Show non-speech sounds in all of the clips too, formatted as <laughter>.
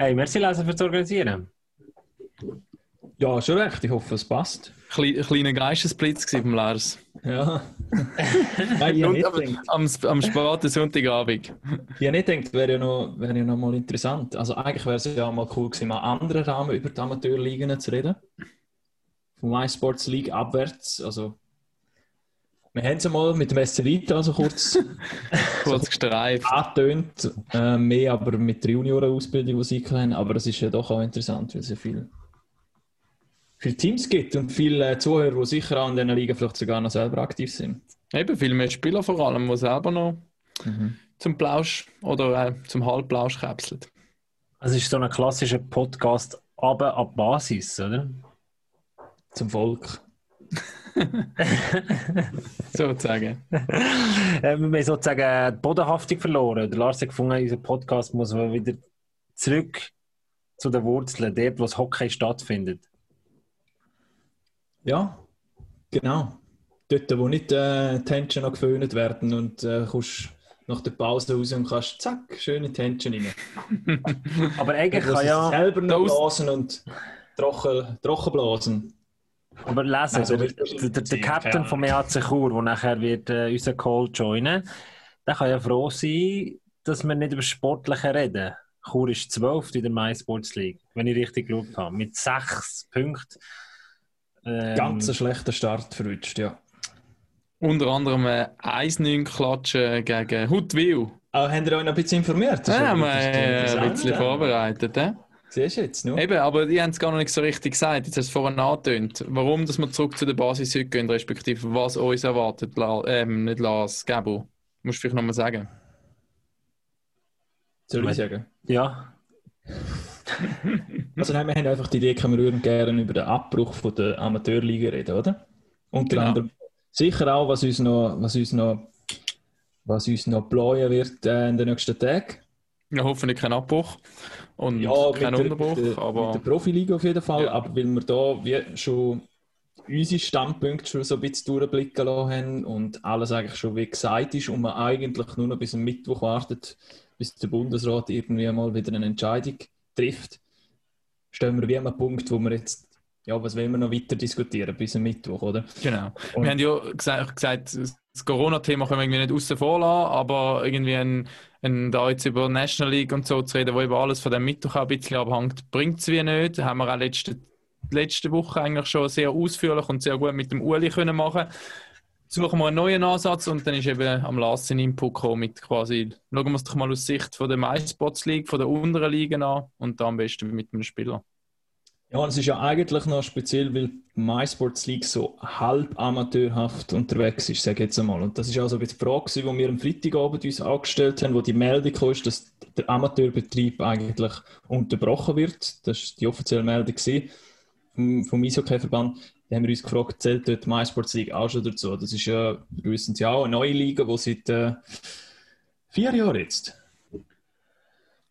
Hey, merci Leser fürs Organisieren. Ja, schon recht. Ich hoffe, es passt. Klein, kleiner Geistesblitz gewesen vom Lars. Ja. Nein, <laughs> ich nicht gedacht, am, am späten Sonntagabend. ich habe nicht gedacht wäre ja, noch, wäre ja noch mal interessant. Also eigentlich wäre es ja mal cool gewesen, mal anderen Rahmen über die Amateurligen zu reden. Vom MySports League abwärts. Also, wir haben es mal mit dem SC Vita also kurz <laughs> Kurz gestreift. angetönt. Äh, mehr aber mit der Juniorenausbildung, die sie haben. Aber es ist ja doch auch interessant, weil es ja viel, viele Teams gibt und viele äh, Zuhörer, die sicher auch in diesen Ligen vielleicht sogar noch selber aktiv sind. Eben, viel mehr Spieler vor allem, die selber noch zum Plausch oder äh, zum Halbplausch käpseln. Es ist so ein klassischer Podcast aber ab Basis, oder? Zum Volk. <laughs> <laughs> Sozusagen. Äh, wir haben sozusagen die Bodenhaftung verloren. Der Lars hat gefunden, unser Podcast muss wieder zurück zu den Wurzeln, dort, wo das Hockey stattfindet. Ja, genau. Dort, wo nicht äh, Händchen noch geföhnt werden und äh, kommst nach der Pause raus und kannst zack, schöne Händchen rein. <laughs> Aber eigentlich kann ja. selber noch blasen und trocken, trocken blasen. Aber lesen, Also, der, der, der, Captain vom EAC Chur, der nachher wird, äh, unseren Call joinen, der kann ja froh sein, dass wir nicht über Sportliche reden. Chur ist 12 in der My Sports League, wenn ich richtig geschaut habe, mit 6 Punkten. Ähm, Ganz ein schlechter Start verrutscht, ja. Unter anderem äh, 1-9 klatschen gegen Huttwil. Aber habt ihr euch noch ein bisschen informiert? Das Ja, haben wir ist äh, ein bisschen ja. vorbereitet. Äh? Siehst du jetzt noch? Eben, aber die haben es gar noch nicht so richtig gesagt. Jetzt hast du es vorhin angetönt. Warum dass wir zurück zu der Basis heute gehen, respektive was uns erwartet, La ähm, nicht Lars, Gabo. Musst du vielleicht nochmal sagen. Soll ich sagen? Ja, <laughs> Also nein, wir haben einfach die Idee, können wir würden gerne über den Abbruch von der Amateurliga reden, oder? Unter Genau. anderem sicher auch, was uns noch, was uns noch, was uns noch bläuen wird äh, in den nächsten Tagen. Ja, hoffentlich kein Abbruch und kein mit Unterbruch, der, mit der, aber mit der Profiliga auf jeden Fall, Ja. aber weil wir da wie schon unsere Standpunkte schon so ein bisschen durchblicken lassen haben und alles eigentlich schon wie gesagt ist und man eigentlich nur noch bis am Mittwoch wartet, bis der Bundesrat irgendwie mal wieder eine Entscheidung trifft, stehen wir wie an einem Punkt, wo wir jetzt, ja, was wollen wir noch weiter diskutieren bis am Mittwoch, oder? genau. Und- wir haben ja gesagt, gesagt das Corona-Thema können wir irgendwie nicht außen vor lassen, aber irgendwie ein, ein, da jetzt über National League und so zu reden, wo eben alles von dem Mittwoch ein bisschen abhängt, bringt es wie nicht. Haben wir auch letzte, letzte Woche eigentlich schon sehr ausführlich und sehr gut mit dem Uli können machen Suchen wir einen neuen Ansatz und dann ist eben am Lars sein Input gekommen mit quasi, schauen wir es doch mal aus Sicht von der MySpots League, von der unteren Ligen an und da am besten mit einem Spieler. Ja, und es ist ja eigentlich noch speziell, weil die MySports League so halb amateurhaft unterwegs ist, sage ich jetzt einmal. Und das ist auch so ein bisschen die Frage, die wir am Freitagabend uns angestellt haben, wo die Meldung kam, dass der Amateurbetrieb eigentlich unterbrochen wird. Das war die offizielle Meldung vom, vom Eishockey-Verband. Da haben wir uns gefragt, zählt dort die MySports League auch schon dazu? Das ist ja, wir wissen ja auch, eine neue Liga, die seit äh, vier Jahren jetzt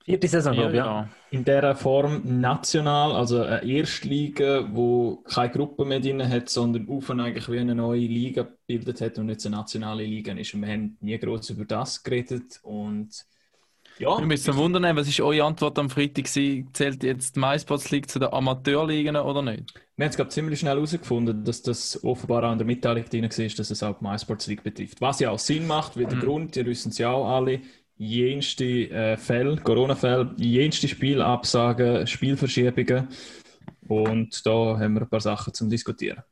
vierte Saison, glaube ich. Ja. in dieser Form national, also eine Erstliga, wo keine Gruppe mehr drin hat, sondern auf eigentlich wie eine neue Liga gebildet hat und jetzt eine nationale Liga ist. Und wir haben nie groß über das geredet und ja, Wir müssen wundern, was ist eure Antwort am Freitag gewesen? Zählt jetzt die MySpots League zu den Amateurligen oder nicht? wir haben es glaub, ziemlich schnell herausgefunden, dass das offenbar auch in der Mitteilung drin war, dass es auch die MySports League betrifft. Was ja auch Sinn macht, weil der Grund, ihr wissen es ja auch alle, jenste äh, Fälle, Corona-Fälle, jenste Spielabsagen, Spielverschiebungen und da haben wir ein paar Sachen zum Diskutieren.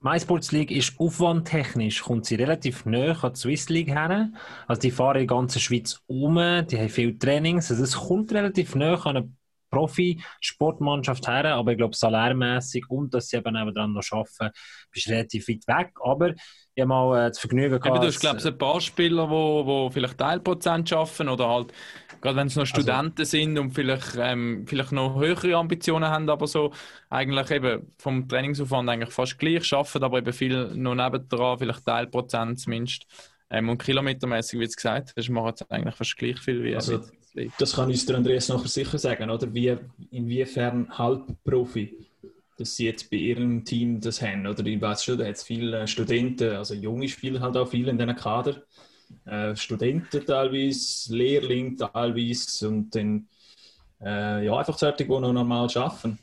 MySports League ist aufwandtechnisch, kommt sie relativ nah an die Swiss League her. Also die fahren in der ganzen Schweiz um, die haben viele Trainings, also es kommt relativ nah an eine Profi-Sportmannschaft her, aber ich glaube salärmäßig und dass sie eben nebenan noch arbeiten, bist relativ weit weg. Aber ich habe mal äh, das Vergnügen Eben, du gehabt, hast, glaube ich, ein paar Spieler, die wo, wo vielleicht Teilprozent schaffen oder halt, gerade wenn es noch Studenten sind und vielleicht, ähm, vielleicht noch höhere Ambitionen haben, aber so eigentlich eben vom Trainingsaufwand eigentlich fast gleich schaffen, aber eben viel noch nebendran, vielleicht Teilprozent zumindest. Ähm, und kilometermäßig, wie du gesagt hast, machen sie eigentlich fast gleich viel wie Also. Das kann uns der Andreas nachher sicher sagen, oder? Wie, inwiefern Halbprofi, dass sie jetzt bei ihrem Team das haben. Oder ich weiß schon, da hat es viele Studenten, also junge Spieler halt auch viele in diesen Kader. Äh, Studenten teilweise, Lehrlinge teilweise und dann äh, ja, einfach solche, die noch normal arbeiten.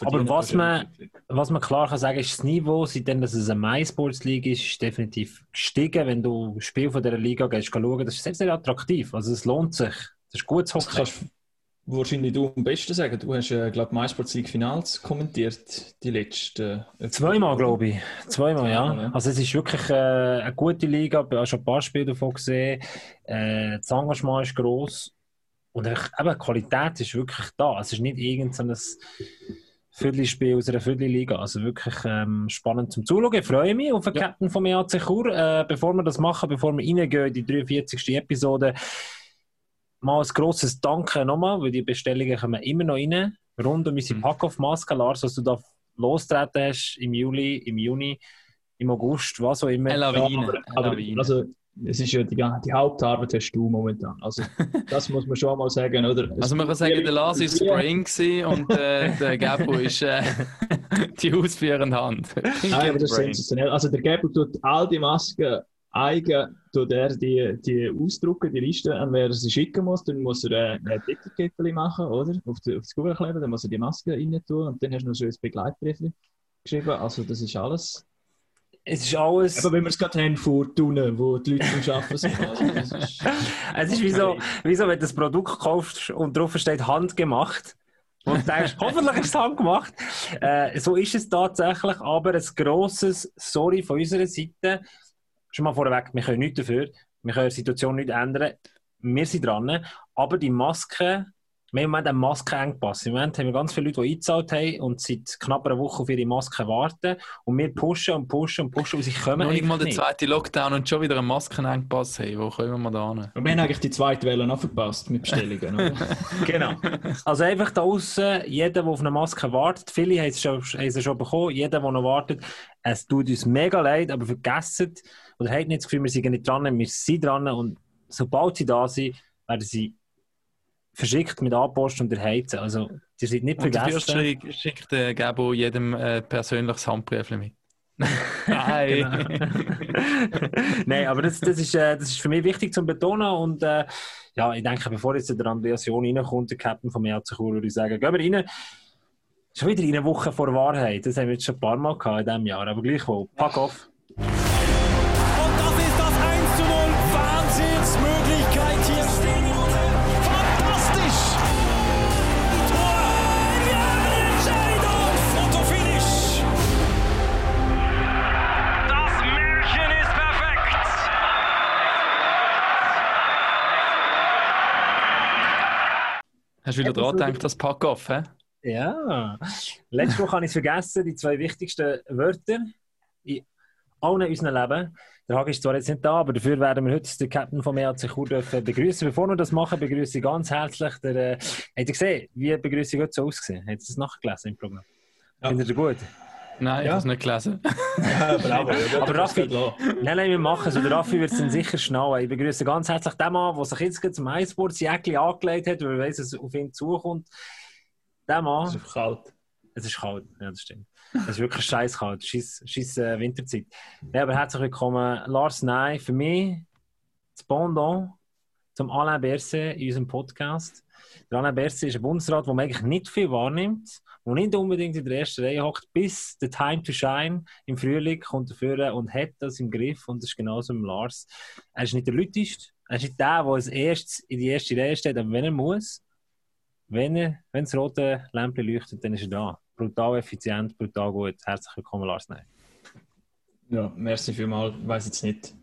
Aber was man, was man klar kann sagen, ist, das Niveau, seitdem dass es eine MySports League ist, ist definitiv gestiegen. Wenn du ein Spiel von dieser Liga gehst, schauen, das ist sehr, sehr attraktiv. Also es lohnt sich. Das ist gut zu hocken wahrscheinlich du am besten sagen. Du hast, äh, glaube ich, MySports League Finals kommentiert, die letzten. Äh, Zweimal, glaube ich. Zweimal, ja. ja. Also, es ist wirklich äh, eine gute Liga. Ich habe schon ein paar Spiele davon gesehen. Äh, das Engagement ist gross. Und eben, die Qualität ist wirklich da. Es ist nicht irgendein Viertelspiel aus einer Viertelliga. Also wirklich ähm, spannend zum Zuschauen. Ich freue mich auf den ja. Captain vom EAC Chur. Äh, bevor wir das machen, bevor wir reingehen in die 43. Episode, mal ein grosses Danke nochmal, weil die Bestellungen kommen immer noch rein. Rund um unsere mhm. Pack-Off-Maske, Lars, was du da lostreten hast im Juli, im Juni, im August, was auch immer. Lawine. Aber, aber also, es ist ja die, die Hauptarbeit hast du momentan. Also, <laughs> das muss man schon mal sagen, oder? Also, man kann sagen, der Lars ist Spring und äh, der <laughs> Gabo ist äh, die ausführende Hand. Nein, aber das ist sensationell. Also, der Gabo tut all die Masken eigen tut er die, die ausdrucken, die Liste, an wer er sie schicken muss. Dann muss er äh, ein Etikett machen, oder? Auf, die, auf das Google kleben, dann muss er die Maske rein tun und dann hast du noch so ein Begleitbrief geschrieben. Also, das ist alles. Es ist alles. Aber wenn wir es gerade haben vor Tunen, wo die Leute zum Arbeiten sind. <laughs> Also, ist es ist wie so, wie so, wenn du das Produkt kaufst und drauf steht handgemacht. Und denkst, <laughs> hoffentlich ist es handgemacht. Äh, so ist es tatsächlich, aber ein grosses Sorry von unserer Seite schon mal vorweg, wir können nichts dafür, wir können die Situation nicht ändern, wir sind dran, aber die Maske, wir haben einen Maskenengpass. Im Moment haben wir ganz viele Leute, die eingezahlt haben und seit knapp einer Woche auf ihre Maske warten. Und wir pushen und pushen und pushen und sie kommen Noch nicht mal der zweite Lockdown und schon wieder einen Maskenengpass haben. Wo kommen wir da hin? wir haben eigentlich die zweite Welle noch verpasst mit Bestellungen. <laughs> genau. Also einfach da außen, jeder, der auf eine Maske wartet, viele haben es schon, haben sie schon bekommen, jeder, der noch wartet, es tut uns mega leid, aber vergessen, oder habt nicht das Gefühl, wir sind nicht dran, wir sind dran und sobald sie da sind, werden sie verschickt mit Anpost und erheizen. Also, die sind nicht und vergessen. Dafür schickt der Gabo jedem äh, persönliches Handbrief mit. Nein. <laughs> <laughs> Nein, aber das, das, ist, äh, das ist für mich wichtig zu betonen und äh, ja, ich denke, bevor jetzt der Andreas John reinkommt, der Captain von mir zu Chur, würde ich sagen, gehen wir rein. Schon wieder eine Woche vor Wahrheit. Das haben wir jetzt schon ein paar Mal gehabt in diesem Jahr, aber gleichwohl. Pack auf. Hast du wieder dran gedacht, das Pack-Off, hä? Ja. Letzte Woche habe ich es vergessen, die zwei wichtigsten Wörter in allen unseren Leben. Der Hag ist zwar jetzt nicht da, aber dafür werden wir heute den Captain von EAC Chur begrüßen. Bevor wir das machen, begrüße ich ganz herzlich der. Äh, habt ihr gesehen, wie begrüße ich heute so ausgesehen? Habt ihr das nachgelesen im Programm? Ja. Findet ihr gut? Nein, ich habe es nicht gelesen. <laughs> ja, bravo. Aber Raffi, nein, nein, wir machen es. Der Raffi wird es dann sicher schnallen. Ich begrüße ganz herzlich den Mann, der sich jetzt zum Jäckchen angelegt hat, weil er weiss, dass es auf ihn zukommt. Der Mann. Es ist kalt. Es ist kalt, ja, das stimmt. Es ist wirklich scheiß kalt. Scheiß, scheiß äh, Winterzeit. Ja, aber herzlich willkommen, Lars Ney. Für mich das Pendant zum Alain Berset in unserem Podcast. Der Alain Berset ist ein Bundesrat, der man eigentlich nicht viel wahrnimmt der nicht unbedingt in der ersten Reihe hockt, bis der Time to Shine im Frühling kommt er und hat das im Griff und das ist genauso mit Lars. Er ist nicht der Lütist, er ist nicht der, der als erstes in die erste Reihe steht, aber wenn er muss, wenn, er, wenn das rote Lämpchen leuchtet, dann ist er da. Brutal effizient, brutal gut. Herzlich willkommen, Lars Ney. Ja, merci vielmals. Ich weiß jetzt nicht.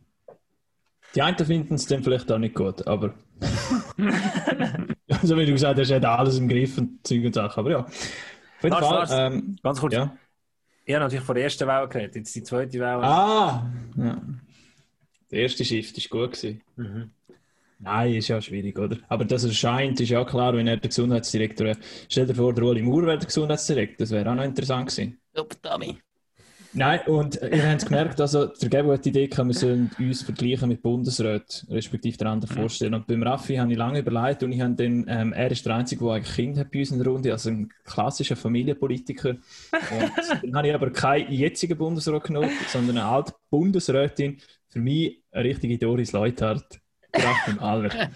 Die einen finden es dann vielleicht auch nicht gut, aber. <laughs> <laughs> so wie du gesagt hast, er hat alles im Griff und Zeug und Sachen. Aber ja, jeden Lars, Fall, Lars, ähm, ganz kurz. Ja. Ich habe natürlich von der ersten Welle geredet, jetzt die zweite Welle. Ah! Ja. Der erste Shift war gut. Mhm. Nein, ist ja schwierig, oder? Aber dass er scheint, ist ja klar, wenn er der Gesundheitsdirektor wäre. Stell dir vor, der Oli Maurer wäre der Gesundheitsdirektor, das wäre auch noch interessant gewesen. Super, Dummy. Nein, und ihr habt gemerkt, also der Gebo hat die Idee, wir sollen uns vergleichen mit Bundesräten, respektive der anderen vorstellen. Und beim Raffi habe ich lange überlegt und ich habe dann, ähm, er ist der Einzige, der eigentlich Kind hat bei uns in der Runde, also ein klassischer Familienpolitiker. Und <laughs> dann habe ich aber keinen jetzigen Bundesrat genommen, sondern eine alte Bundesrätin. Für mich eine richtige Doris Leuthard. Kraft im Alter.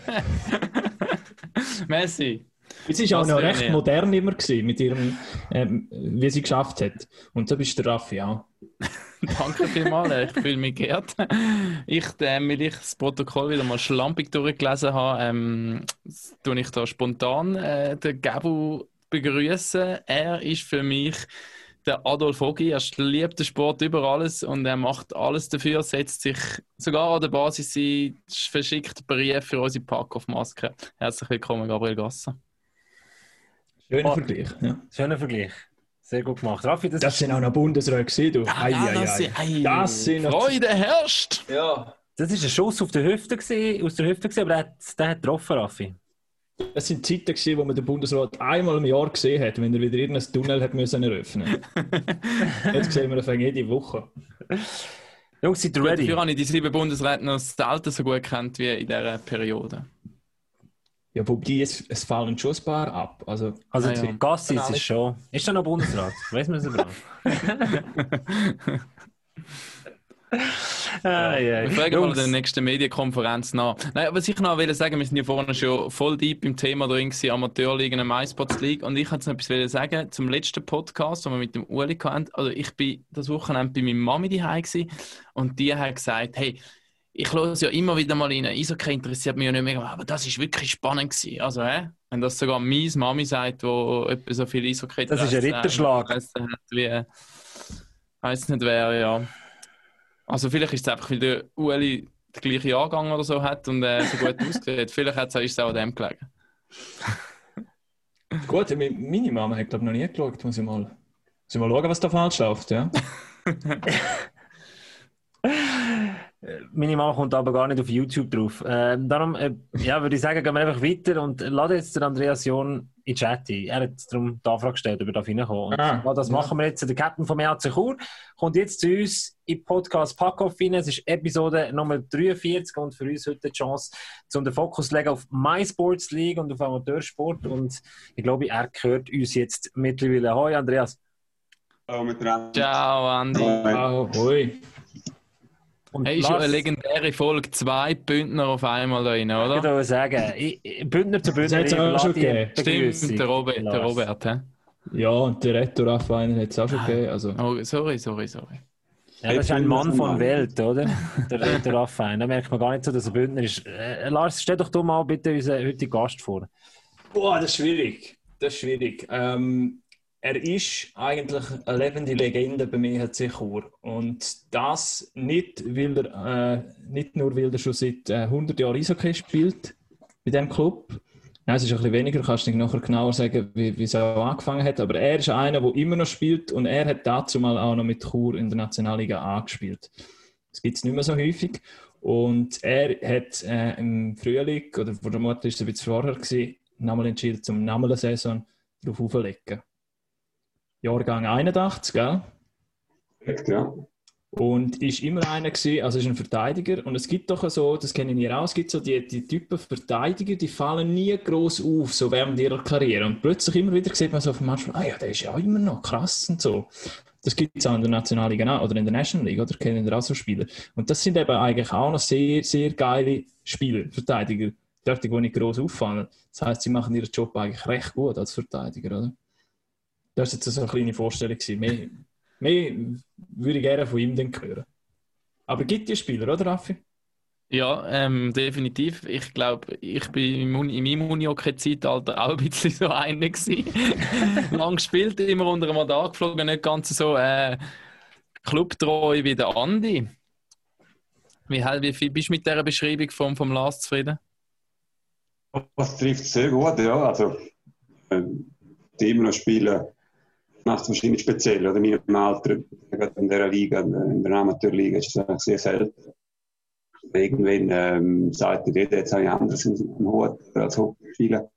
<laughs> Messi. Es war auch noch recht ja. modern immer gewesen, mit ihrem, ähm, wie sie geschafft hat. Und da bist der Raffi auch. <laughs> Danke vielmals, ich fühle mich geehrt. Ich, äh, weil ich das Protokoll wieder mal schlampig durchgelesen habe, ähm, tue ich da spontan äh, den Gabu begrüßen. Er ist für mich der Adolf Ogi. Er liebt den Sport über alles und er macht alles dafür, setzt sich sogar an der Basis ein, verschickt Briefe für unsere Pack-Off-Maske. Herzlich willkommen, Gabriel Gasser. Schöner Vergleich. Ja. Schöner Vergleich. Sehr gut gemacht. Raffi, das, das sind auch noch Bundesräte gesehen, du. Ja, ja, das, ei, das sind Freude herrscht. Ja. Das war ein Schuss auf der Hüfte, gewesen, aus der Hüfte, gewesen, aber der hat, der hat getroffen, Raffi. Das sind Zeiten, gewesen, wo man den Bundesrat einmal im Jahr gesehen hat, wenn er wieder irgendein Tunnel hat müssen eröffnen <laughs> Jetzt sehen wir ihn jede Woche. Jungs, seid ihr ready? Dafür habe ich die sieben Bundesräte noch selten so gut kennt wie in dieser Periode. Ja, wobei es, es fallen schon ein paar ab. Also, also ah, ja. Gassis ist schon. Ist da noch Bundesrat? <laughs> Weiß man es überhaupt? <laughs> ah. Wir fragen Jungs. mal der nächsten Medienkonferenz nach. Nein, was ich noch will sagen, wir sind ja vorhin schon voll deep im Thema drin gewesen, Amateurliga, MySpots League. Und ich wollte noch etwas sagen zum letzten Podcast, den wir mit dem Uli hatten. Also ich bin das Wochenende bei meiner Mami daheim und die hat gesagt, hey, ich höre ja immer wieder mal rein. Eishockey interessiert mich ja nicht mehr, aber das ist wirklich spannend gewesen. Also, hä? wenn das sogar meine Mami sagt, wo etwa so viel Eishockey Das ist ein Ritterschlag. Äh, wie, weiß nicht wer, ja. Also vielleicht ist es einfach, weil der Ueli den gleichen Jahrgang oder so hat und äh, so gut <laughs> aussieht. Vielleicht ist es auch an dem gelegen. <laughs> gut, meine Mama hat glaube ich noch nie geschaut. Muss ich mal, muss ich mal schauen, was da falsch läuft, ja? <laughs> Meine Mama kommt aber gar nicht auf YouTube drauf. Äh, darum äh, ja, würde ich sagen, gehen wir einfach weiter und lade jetzt den Andreas John in den Chat ein. Er hat darum die Anfrage gestellt, ob er da reinkommen Und ah, das ja. machen wir jetzt. Der Captain vom EHC Chur kommt jetzt zu uns im Podcast Packoff rein. Es ist Episode Nummer 43 und für uns heute die Chance, um den Fokus zu legen auf MySports League und auf Amateursport. Und ich glaube, er gehört uns jetzt mittlerweile. Hoi, Andreas. Hallo miteinander. Ciao, Andi. Ciao, hoi. Und hey, ist schon eine legendäre Folge, zwei Bündner auf einmal da rein, oder? Ich würde sagen, Bündner zu Bündner. Das hat es auch schon gegeben. Stimmt, der Robert, der Robert he? Ja, und der Retto Raffainer hat es auch schon gegeben. Also. Oh, sorry, sorry, sorry. Ja, das ist ein Mann von Welt, oder? <laughs> Der Retto Raffainer. Da merkt man gar nicht so, dass er Bündner ist. Äh, Lars, stell doch du mal bitte unseren heutigen Gast vor. Boah, das ist schwierig. Das ist schwierig. Ähm, er ist eigentlich eine lebende Legende bei mir hat sich Chur. Und das nicht, weil er, äh, nicht nur, weil er schon seit äh, 100 Jahren Eishockey spielt bei diesem Club. Nein, es ist ein bisschen weniger, kannst du nachher genauer sagen, wie, wie es auch angefangen hat. Aber er ist einer, der immer noch spielt und er hat dazu mal auch noch mit Chur in der Nationalliga angespielt. Das gibt es nicht mehr so häufig. Und er hat äh, im Frühling, oder vor der Mutter ist es ein bisschen vorher, gewesen, nochmal entschieden, zum Namen der Saison darauf aufzulegen. Jahrgang 81, gell? Ja. Und ist immer einer gewesen, also ist ein Verteidiger. Und es gibt doch so, das kennen wir auch, es gibt so die, die Typen Verteidiger, die fallen nie groß auf, so während ihrer Karriere. Und plötzlich immer wieder sieht man so auf dem Match, ah ja, der ist ja immer noch krass und so. Das gibt es auch in der Nationalliga oder in der National League, oder kennen wir auch so Spieler. Und das sind eben eigentlich auch noch sehr, sehr geile Spieler, Verteidiger, dort, die nicht groß auffallen. Das heißt, sie machen ihren Job eigentlich recht gut als Verteidiger, oder? Das war jetzt so eine kleine Vorstellung. Mehr, mehr würde ich gerne von ihm dann hören. Aber gibt es Spieler, oder Raffi? Ja, ähm, definitiv. Ich glaube, ich bin in meinem Unihockey-Zeitalter auch ein bisschen so einer <laughs> Lang gespielt, immer unter einem Mandat geflogen, nicht ganz so äh, clubtreu wie der Andi. Wie, wie viel bist du mit dieser Beschreibung vom, vom Lars zufrieden? Das trifft sehr gut, ja. Also, äh, die immer noch spielen macht es wahrscheinlich speziell. Oder in meinem Alter, in der Liga, in der Amateurliga, ist es sehr selten. Irgendwann ähm, sagt jeder, jetzt habe ich anderes im Hut als Hockeyspieler.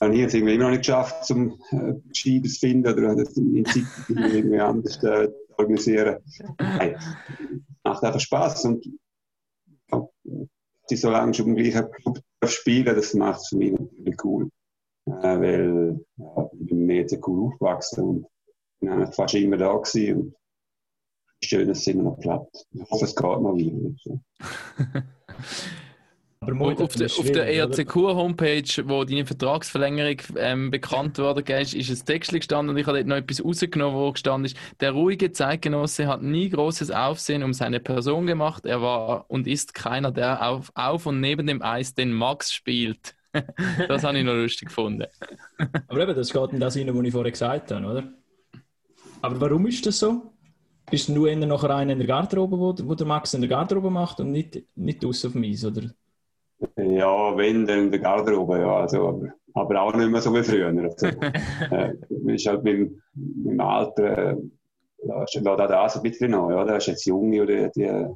Ich jetzt irgendwie immer noch nicht geschafft, zum äh, zu finden oder das in Zeit irgendwie anders äh, organisieren. Nein, macht einfach Spaß und ja, die so lange schon im gleichen Club spielen, das macht es für mich natürlich cool. Äh, weil ja, ich bin mehr sehr cool aufgewachsen und bin eigentlich fast immer da gewesen und schön, dass es immer noch klappt. Ich hoffe, es geht mal wieder. <laughs> Aber auf, der, auf der ERCQ-Homepage, wo deine Vertragsverlängerung ähm, bekannt worden ist, ist ein Text gestanden und ich habe dort noch etwas rausgenommen, wo gestanden ist, der ruhige Zeitgenosse hat nie großes Aufsehen um seine Person gemacht. Er war und ist keiner, der auf, auf und neben dem Eis den Max spielt. <laughs> das habe ich noch lustig gefunden. Aber eben, das geht in das rein, was ich vorher gesagt habe, oder? Aber warum ist das so? Bist du nur nachher einer in der Garderobe, wo, wo der Max in der Garderobe macht und nicht, nicht draußen auf dem Eis, oder? Ja, wenn, dann in der Garderobe, ja. Also, aber, aber auch nicht mehr so wie früher. Also, <laughs> äh, ist halt mit, mit dem Alter, äh, da ist da das ein bisschen noch, ja. Da ist jetzt Junge oder die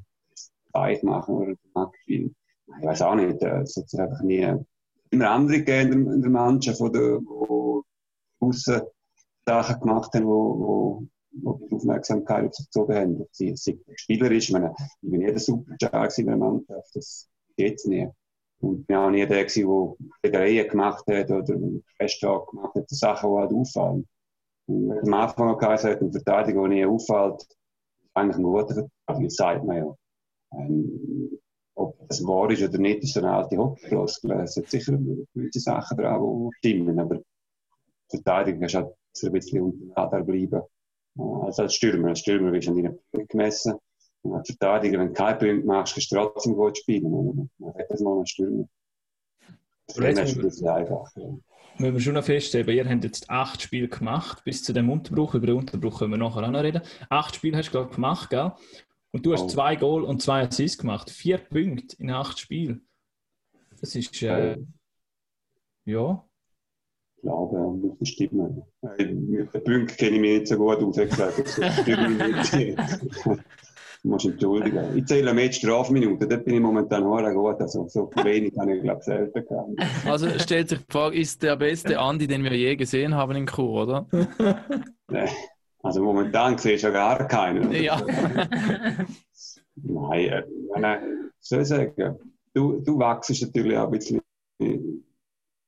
Zeit machen oder mag viel. Ich weiß auch nicht, äh, es hat einfach nie immer andere gegeben in der Mannschaft, die außen Sachen gemacht haben, wo, wo, die Aufmerksamkeit auf sich gezogen haben. Sie, sie spielerisch, ich meine, ich bin jeder Superstar in der Mannschaft, das geht nicht. Und ich war auch nie der, der Federeien gemacht hat oder Festtag gemacht hat, die Sachen, die halt auffallen. Und am Anfang auch gesagt hat, eine Verteidigung, die nie auffällt, ist eigentlich ein guter Verteidiger, sagt man ja. Ähm, ob das wahr ist oder nicht, ist eine alte Hockeyfloskel. Es hat sicher gewisse Sachen dran, die stimmen, aber die Verteidigung ist halt ein bisschen unter Radar bleiben. Also als Stürmer, als Stürmer wirst du an deinen Punkten gemessen. Und als Verteidiger, wenn du keine Punkte machst, kannst du trotzdem gut spielen. Man hat das mal einen Stürmer. Das ist ein bisschen einfach. Ja. Müssen wir schon noch feststellen, ihr habt jetzt acht Spiele gemacht, bis zu dem Unterbruch. Über den Unterbruch können wir nachher auch noch reden. Acht Spiele hast du, glaube ich, gemacht, gell? Und du hast oh. zwei Goal und zwei Assists gemacht. Vier Punkte in acht Spielen. Das ist, äh, ja. Ich glaube, ja, das stimmt. Mit den Punkten kenne ich mich nicht so gut aus. Ich gesagt, das stimmt nicht. Du musst entschuldigen. Ich zähle mehr Strafminuten, dort bin ich momentan auch gut. Also so wenig habe ich, glaube ich, selten gehabt. Also stellt sich die Frage, ist der beste Andi, den wir je gesehen haben in Chur, oder? Nein. Also momentan siehst du ja gar keinen. Ja. <laughs> Nein, äh, meine, soll ich sagen, du, du wachst natürlich auch ein bisschen in,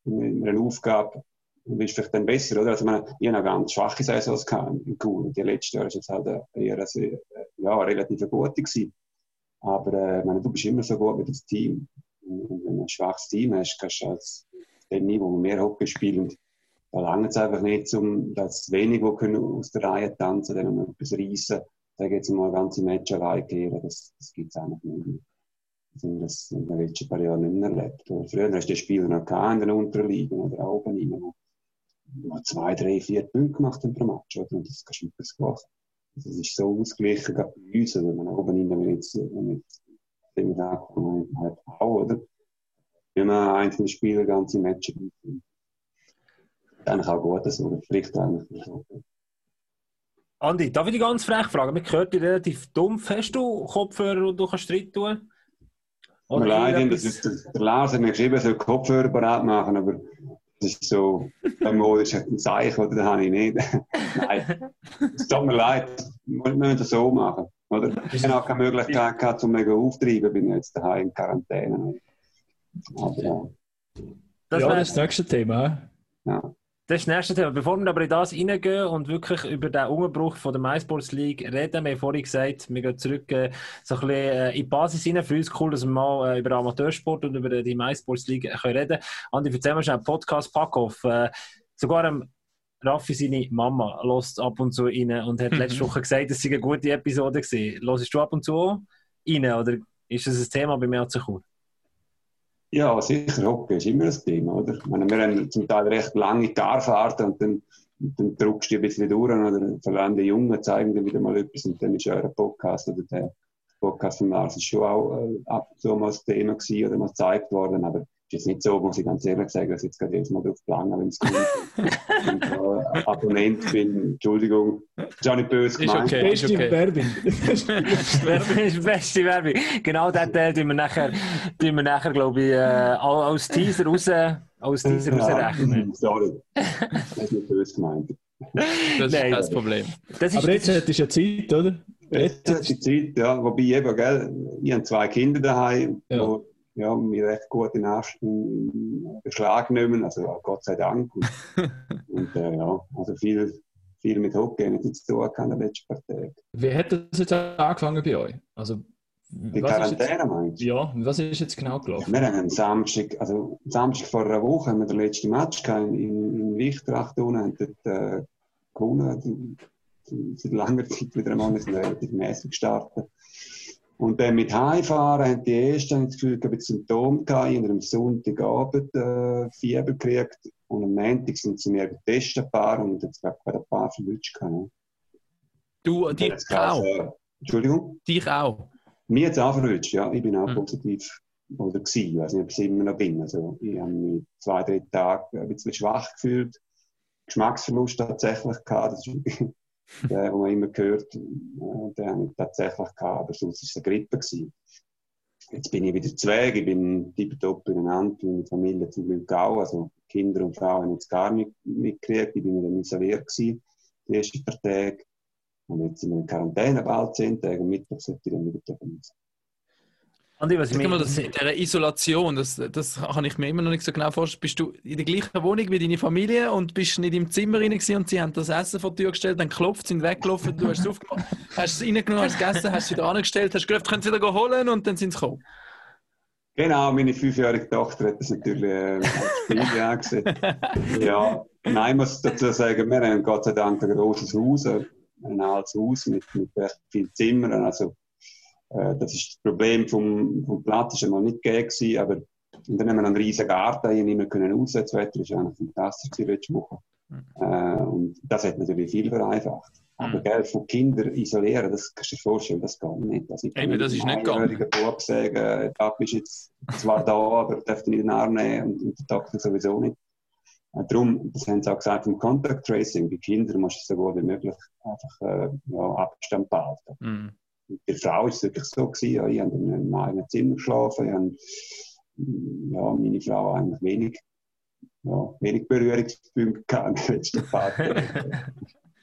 in einer Aufgabe und bist vielleicht dann besser, oder? Also, meine, ich habe eine ganz schwache Saisons in Chur. Die letzte Jahr war jetzt halt eher eine, ja, relativ gute gewesen. Aber äh, meine, du bist immer so gut mit dem Team. Und wenn du ein schwaches Team hast, kannst du als dem Niveau mehr Hockey spielen. Da langt es einfach nicht, um das wenig, die können aus der Reihe tanzen, dann noch etwas reissen. Da geht es mal ganze Match allein gehen. Das, das gibt es einfach nicht mehr. Das haben das in den letzten paar Jahren nicht mehr erlebt. Früher hast du die Spieler noch in den Unterliegen oder oben rein, noch zwei, drei, vier Punkte gemacht haben pro Match. Oder? Und das kannst du nicht machen. Das ist so ausgeglichen, gerade bei uns, wenn man oben rein, wenn jetzt, wenn wir da halt auch, oder? Wenn man einzelne Spieler ganze Matches eigentlich auch gut, dass man vielleicht Andi, darf ich dich ganz frech fragen? Man hört dich relativ dumpf. Hast du Kopfhörer, die du kannst drin tun Oder Nein, das ist, der Lars hat mir geschrieben, er soll Kopfhörer bereit machen, aber das ist so, <laughs> ein Zeichen, oder das habe ich nicht. <laughs> Nein, es tut mir leid, wir müssen das so machen. Oder? Ich habe auch keine Möglichkeit gehabt, um mega aufzutreiben, bin jetzt daheim in Quarantäne. Aber, ja. Das ja, das nächste Thema. Ja. Das ist das nächste Thema. Bevor wir aber in das reingehen und wirklich über den Umbruch von der MySports League reden, wir haben vorhin gesagt, wir gehen zurück äh, so ein bisschen äh, in die Basis rein. Für uns cool, dass wir mal äh, über Amateursport und über die MySports League können reden Andi, erzähl mal schnell, Podcast Packoff. Äh, sogar ähm, Raffi, seine Mama, lost ab und zu rein und hat letzte Woche gesagt, es sei eine gute Episode gewesen. Hörst du ab und zu rein oder ist das ein Thema bei mir zu Chur? Ja, sicher, Hockey ist immer ein Thema, oder? Ich meine, wir haben zum Teil recht lange Garfahrten und dann, dann drückst du ein bisschen durch oder die Jungen, zeigen dir wieder mal etwas und dann ist ein Podcast oder der Podcast von Lars schon auch äh, ab und zu mal das Thema gewesen oder mal gezeigt worden, aber ist jetzt nicht so, muss ich ganz ehrlich sagen, dass ich jetzt gerade jedes Mal drauf planen, wenn es gut ist. äh, Abonnent bin, Entschuldigung, ist auch nicht böse gemeint. Ist okay, beste okay. Werbung. <laughs> Werbung ist beste Werbung. Genau den Teil tun wir nachher, tun wir nachher glaube ich, äh, als Teaser raus, als Teaser ja, rausrechnen. <laughs> Sorry, das ist nicht böse gemeint. Das Nein, ist das Problem. Das ist, Aber jetzt hättest du ja Zeit, oder? Jetzt ist die Zeit, ja. Wobei eben, gell, ich habe zwei Kinder daheim, ja. wo ja, mir recht gut in ersten Beschlag nehmen, also Gott sei Dank. Und, <laughs> und äh, ja, also viel, viel mit Hockey nicht zu tun in den letzten paar Tagen. Wie hat das jetzt angefangen bei euch? Also, Die Quarantäne meinst du? Ja, was ist jetzt genau gelaufen? Wir haben am Samstag, also am Samstag vor einer Woche haben wir den letzten Match gehabt in, in, in Wichtracht unten, haben dort äh, gewonnen. Seit langer Zeit wieder einmal, wir sind relativ mäßig gestartet. Und dann mit Heimfahren haben die Ersten das Gefühl, ein bisschen Symptome gehabt. Ich habe am Sonntagabend äh, Fieber gekriegt und am Montag sind sie mir getestet, paar, und jetzt glaube ich ein paar verwünscht ne? Du, dich jetzt auch. äh, Entschuldigung? Dich auch. Mir hat es auch verwünscht, ja. Ich bin auch Mhm. positiv oder gewesen. Ich weiß nicht, ob ich immer noch bin. Also, ich habe mich zwei, drei Tage ein bisschen schwach gefühlt. Geschmacksverlust tatsächlich gehabt. Das ist der, den man immer hört. äh, Den habe ich tatsächlich gehabt. Aber sonst war es eine Grippe. Gewesen. Jetzt bin ich wieder zu Weg. Ich bin tiptop beieinander. Meine Familie zum Glück auch. Also, Kinder und Frauen haben jetzt gar nicht mitgekriegt. Ich bin wieder isoliert gewesen. Die ersten paar Tage. Und jetzt sind wir in Quarantäne, bald zehn Tage. Am Mittwoch sollte ich dann wieder dürfen. Andi, was ich mal, das, dieser Isolation, das, das kann ich mir immer noch nicht so genau vorstellen. Bist du in der gleichen Wohnung wie deine Familie und bist nicht im Zimmer rein gewesen und sie haben das Essen vor die Tür gestellt, dann geklopft, sind weggelaufen, du hast es aufgemacht, <laughs> hast es reingenommen, hast es gegessen, hast es wieder angestellt, hast gesagt, könnt ihr wieder holen und dann sind sie gekommen. Genau, meine fünfjährige Tochter hat das natürlich äh, als Spiel <laughs> angesehen. Ja, nein, ich muss dazu sagen, wir haben Gott sei Dank ein großes Haus, ein ein altes Haus mit, mit recht vielen Zimmern. Also, äh, das ist das Problem vom, vom Platz, ist einmal nicht gegeben aber und dann haben wir einen riesen Garten, hier nicht mehr können raus, das Wetter ist eigentlich fantastisch letzte Woche. Äh, und das hat natürlich viel vereinfacht. Aber Mhm. gell, von Kindern isolieren, das kannst du dir vorstellen, das geht nicht. Also, ich kann Eben, das ist nicht gegangen. Bub sagen, der Tag ist jetzt zwar da, <laughs> aber darf ihn nicht in den Arm nehmen und, und der Doktor sowieso nicht. Äh, darum, das haben sie auch gesagt, im Contact Tracing, bei Kindern musst du so gut wie möglich einfach äh, ja, Abstand behalten. Mhm. Bei der Frau war es wirklich so, gewesen, ja, ich habe in einem eigenen Zimmer geschlafen, ich habe, ja, meine Frau eigentlich wenig, ja, wenig Berührungspunkte <laughs> gehabt in den letzten paar. <laughs>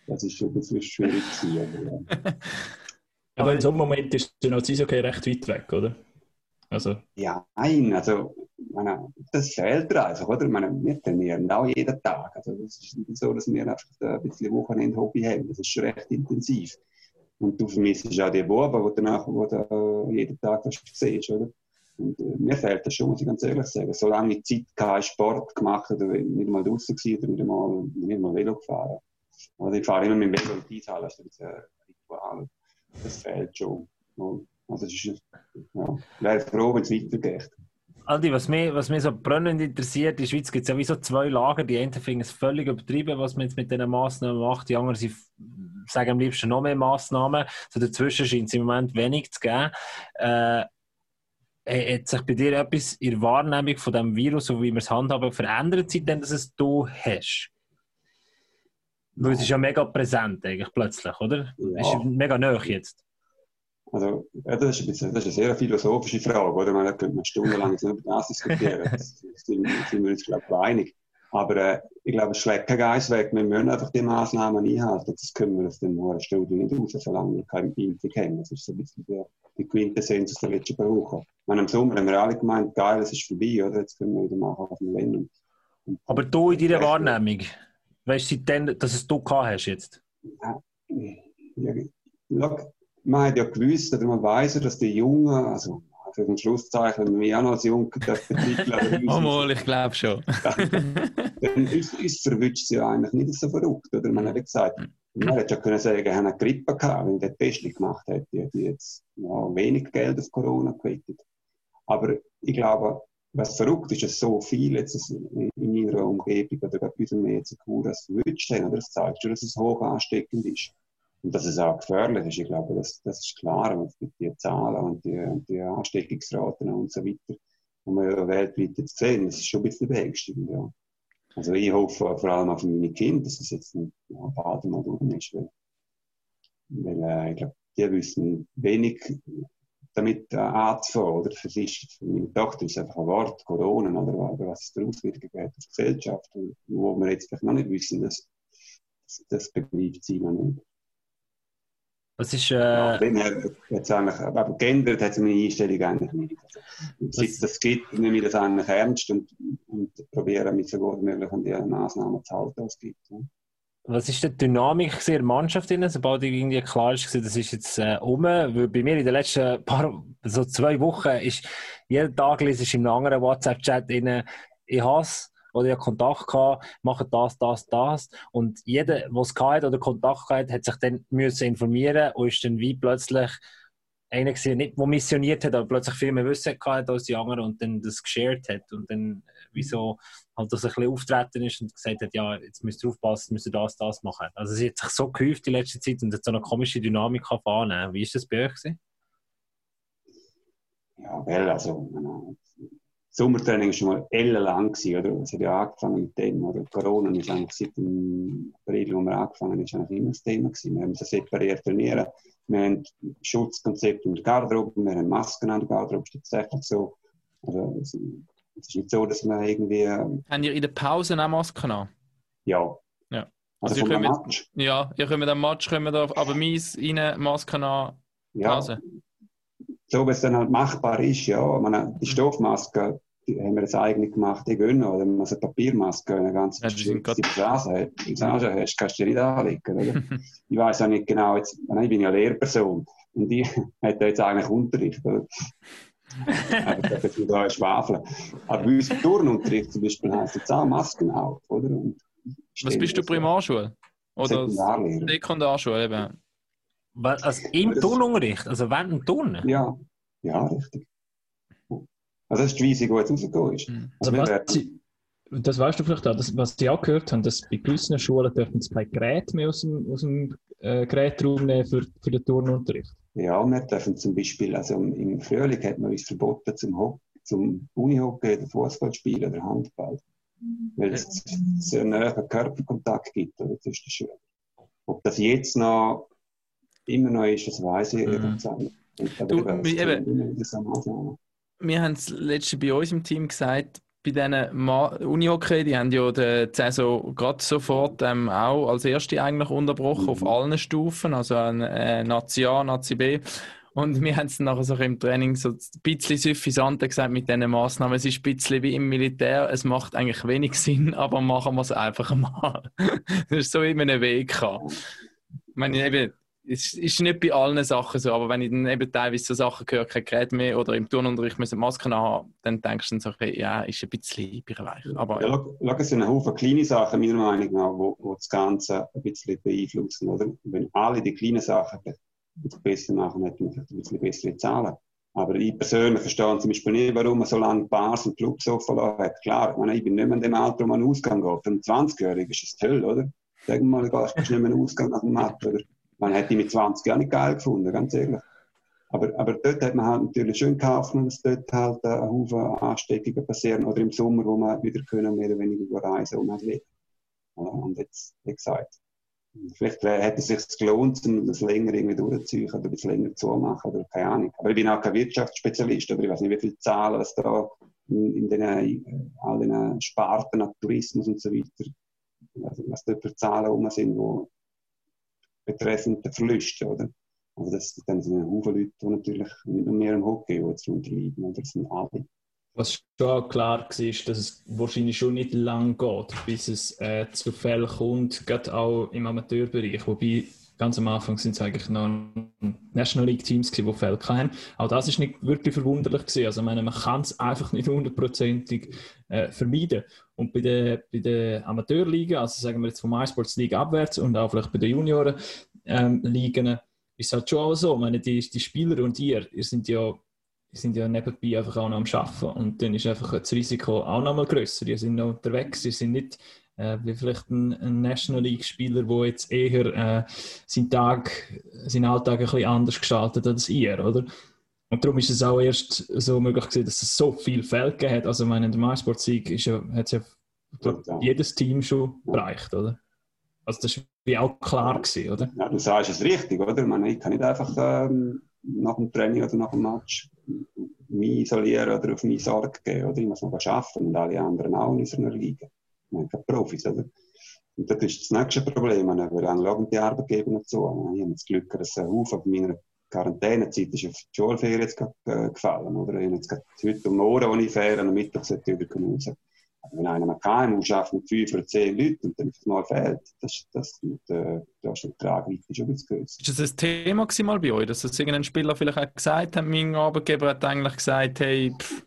Das ist schon ein bisschen schwierig gewesen. Aber, ja. <laughs> Aber in so einem Moment ist der Narziss okay recht weit weg, oder? Also, Ja, nein, also, meine, das fehlt dir einfach, oder? Meine, wir trainieren auch jeden Tag. Also, das ist nicht so, dass wir einfach ein bisschen Wochenend-Hobby haben. Das ist schon recht intensiv. Und du vermisst auch die Buben, die danach, wo du jeden Tag siehst, oder? Und äh, mir fehlt das schon, muss ich ganz ehrlich sagen. Solange ich Zeit keinen Sport gemacht oder nicht mal draußen war oder nicht mal, nicht mal Velo gefahren. Oder ich fahre immer mit dem Velo in die Eishalle, das ist ein Ritual. Das fehlt schon. Also, es ist, ja, wäre froh, wenn es weitergeht. Andi, was mich, was mich so brennend interessiert, in der Schweiz gibt es ja wie so zwei Lager. Die einen finden es völlig übertrieben, was man jetzt mit diesen Massnahmen macht. Die anderen sie sagen am liebsten noch mehr Massnahmen. So dazwischen scheint es im Moment wenig zu geben. Äh, hat sich bei dir etwas in der Wahrnehmung von dem Virus, so wie wir es handhaben, verändert, seitdem dass es du hast? Weil es ist ja mega präsent eigentlich plötzlich, oder? Ja. Ist mega neu jetzt. Also, ja, das, ist bisschen, das ist eine sehr philosophische Frage, oder? Man, da könnte man stundenlang jetzt über <laughs> das diskutieren. Das sind, sind wir uns, glaube ich, einig. Aber äh, ich glaube, es schlägt kein Geist weg. Wir müssen einfach die Maßnahmen einhalten. Das können wir aus dem hohen Studio nicht raus, solange wir keine Impfung haben. Das ist so ein bisschen die, die Quintessenz aus der letzten. Ich meine, Im Sommer haben wir alle gemeint, geil, es ist vorbei, oder? Jetzt können wir wieder machen, was wir wollen. Aber du in deiner Wahrnehmung, weißt du seitdem, dass es du gehabt hast jetzt? Ja, schau, man hat ja gewusst, oder man weiß ja, dass die Jungen, also für den Schlusszeichen, wenn wir auch noch als Jung betiteln, uns- Oh, mal, ich glaube schon. <laughs> dann ist, ist verwünscht sie ja eigentlich nicht so verrückt. Oder man hat ja gesagt, man hätte ja können sagen, er hat eine Grippe gehabt, wenn der Test nicht gemacht hätte, die hätte jetzt ja, wenig Geld auf Corona gewettet. Aber ich glaube, was verrückt ist, dass so viel jetzt in ihrer Umgebung oder bei uns jetzt Kuras verwünscht haben. Oder das zeigt schon, dass es hoch ansteckend ist. Und dass es auch gefährlich ist. Ich glaube, das, das ist klar. Und die Zahlen und die, die Ansteckungsraten und so weiter, die wir weltweit jetzt sehen, das ist schon ein bisschen beängstigend. Ja. Also ich hoffe vor allem auf meine Kinder, dass es jetzt nicht ja, mal durch ist. Weil, weil äh, ich glaube, die wissen wenig damit äh, anzufangen. Oder? Für, sich, für meine Tochter ist es einfach ein Wort, Corona, oder, was es daraus wird geht auf die Gesellschaft, wo wir jetzt vielleicht noch nicht wissen, das, das, das begreift sie noch nicht. Was ist, Ja, äh, her hat's eigentlich, aber geändert hat sich meine Einstellung eigentlich nicht. Seit es das gibt, nehme ich das eigentlich ernst und, und probiere mich so gut wie möglich an die Maßnahmen zu halten, die es gibt. Ja. was ist die Dynamik in der Mannschaft drin, sobald irgendwie klar ist, das ist jetzt äh, um? Weil bei mir in den letzten paar, so zwei Wochen ist jeden Tag lese ich in einem anderen WhatsApp-Chat ich hasse oder ja Kontakt gehabt, machen das, das, das. Und jeder, der es gehabt oder Kontakt gehabt hat, sich dann müssen informieren und ist dann wie plötzlich einer gesehen, nicht der missioniert hat, aber plötzlich viel mehr Wissen gehabt als die anderen und dann das geshared hat und dann äh, wieso halt das ein bisschen auftreten ist und gesagt hat, ja, jetzt müsst ihr aufpassen, müsst ihr das, das machen. Also es hat sich so gehäuft die letzte Zeit und hat so eine komische Dynamik anfangen. Wie ist das bei euch gewesen? Ja, well, also Sommertraining war schon mal ellenlang, oder? Es hat ja angefangen mit dem, oder? Corona ist eigentlich seit dem April, wo wir angefangen haben, ist eigentlich immer das Thema gewesen. Wir haben separiert trainieren. Wir haben Schutzkonzept in der Garderobe, wir haben Masken an der Garderobe, ist tatsächlich so. Also, es ist nicht so, dass wir irgendwie... Ähm, haben ihr in der Pause auch Masken an? Ja. Ja. Also, also ihr Match? Ja, ihr könnt am Match, kommt aber mies rein Masken an. Ja. So wie es dann halt machbar ist, ja. Meine, die mhm. Stoffmaske, die haben wir jetzt eigentlich gemacht, die gehen. Oder man eine Papiermaske, eine ganze ja, die Blase hast, kannst du dir nicht anlegen, oder? <laughs> ich weiß auch nicht genau, jetzt, ich bin ja Lehrperson und die <laughs> hat jetzt eigentlich Unterricht, oder? Aber dafür du da schwafeln. Aber bei uns im Turnunterricht zum Beispiel heisst jetzt auch Masken auf, oder? Was bist du, Primarschule? Oder Sekundarlehrer. Sekundarschule, eben. Also im Turnunterricht, also während dem Turnen? Ja, ja, richtig. Also das ist die Weise, die jetzt rausgekommen ist. Mhm. Also was Sie, das weißt du vielleicht auch, das, was Sie auch gehört haben, dass bei gewissen Schulen dürfen sie kein Gerät mehr aus dem, aus dem äh, Gerätraum nehmen für, für den Turnunterricht. Ja, wir dürfen zum Beispiel, also im Frühling hat man uns verboten zum, zum Unihockey, oder Fußball spielen oder Handball. Weil es so einen Körperkontakt gibt oder, zwischen den Schülern. Ob das jetzt noch immer noch ist, das weiß ich mhm. Du, eben, wir haben es letzte bei uns im Team gesagt, bei diesen Unihockey, die haben ja die Saison gerade sofort ähm, auch als erste eigentlich unterbrochen, mhm. auf allen Stufen, also äh, Nazi A, Nazi B. Und wir haben es nachher so im Training so ein bisschen suffisant gesagt mit diesen Massnahmen. Es ist ein bisschen wie im Militär, es macht eigentlich wenig Sinn, <laughs> aber machen wir es einfach mal. <laughs> das ist so immer ein Weg. Ich meine, eben, es ist nicht bei allen Sachen so, aber wenn ich dann eben teilweise so Sachen höre, kein Gerät mehr oder im Turnunterricht müssen Masken haben, dann denkst du dann so, okay, ja, ist ein bisschen bereich. Aber, ja, ja. Schau, es sind ein Haufen kleine Sachen, meiner Meinung nach, wo, wo das Ganze ein bisschen beeinflussen, oder? Wenn alle die kleinen Sachen besser machen, hätten wir vielleicht ein bisschen bessere Zahlen. Aber ich persönlich verstehe zum Beispiel nicht, warum man so lange Bars und Clubs offen hat. Klar, ich, meine, ich bin nicht mehr in dem Alter, wo man Ausgang geht. Für einen 20-Jährigen ist das toll, oder? Wir mal, du gehst nicht mehr in den Ausgang nach dem Match, oder? Man hätte die mit 20 Jahren nicht geil gefunden, ganz ehrlich. Aber, aber dort hat man halt natürlich schön gekauft, dass dort halt ein Haufen Ansteckungen passieren. Oder im Sommer, wo man wieder können, mehr oder weniger reisen und man will. Und jetzt, wie gesagt, vielleicht hätte es sich gelohnt, um das länger irgendwie durchzuziehen oder ein bisschen länger zu machen oder keine Ahnung. Aber ich bin auch kein Wirtschaftsspezialist, oder ich weiß nicht, wie viele Zahlen es da in, in den, all den Sparten Tourismus und so weiter, also was dort für Zahlen rum sind, wo betreffend den Verlusten, oder? Also das, dann sind Haufen Leute, die natürlich nicht nur mehr im Hockey jetzt unterliegen, oder? Das sind alle. Was schon klar war, dass es wahrscheinlich schon nicht lang geht, bis es äh, zu Fällen kommt, gerade auch im Amateurbereich. Wobei ganz am Anfang sind es eigentlich noch National League Teams gewesen, die Fälle hatten. Auch das ist nicht wirklich verwunderlich gewesen. Also, meine, man kann es einfach nicht hundertprozentig äh, vermeiden. Und bei der, bei der Amateurliga, also sagen wir jetzt vom iSports League abwärts und auch vielleicht bei den Junioren ähm, Ligen, ist es halt schon auch so. Ich meine, die, die Spieler und ihr, ihr sind ja sind ja nebenbei einfach auch noch am Arbeiten und dann ist einfach das Risiko auch noch mal grösser. Die sind noch unterwegs, sie sind nicht äh, wie vielleicht ein, ein, National League-Spieler, der jetzt eher äh, seinen, Tag, seinen Alltag ein bisschen anders gestaltet als ihr, oder? Und darum ist es auch erst so möglich gewesen, dass es so viele Fälle gegeben hat. Also, ich meine, in der MySport-Sieg ja, hat es ja jedes Team schon bereicht, oder? Also, das war wie auch klar gewesen, oder? Ja, du sagst es richtig, oder? Ich, meine, ich kann nicht einfach ähm, nach dem Training oder nach dem Match mich isolieren oder auf mich Sorge geben, oder? Ich muss noch arbeiten und alle anderen auch in unserer Liga oder? Und das ist das nächste Problem. Wir schauen die Arbeitgeber noch zu. Ich habe das Glück, dass ein Haufen meiner Quarantänezeit ist auf die Schulferien jetzt äh, gefallen. Oder? Ich habe jetzt heute um morgen, ich fahre, am Mittag raus. wenn einer mal KMU schafft mit fünf oder zehn Leuten und dann mal fehlt, das, das, das, das ist Tragweite schon ein bisschen größer. Ist das ein Thema mal bei euch, dass das irgendein Spieler vielleicht auch gesagt hat, mein Arbeitgeber hat eigentlich gesagt, hey, pff,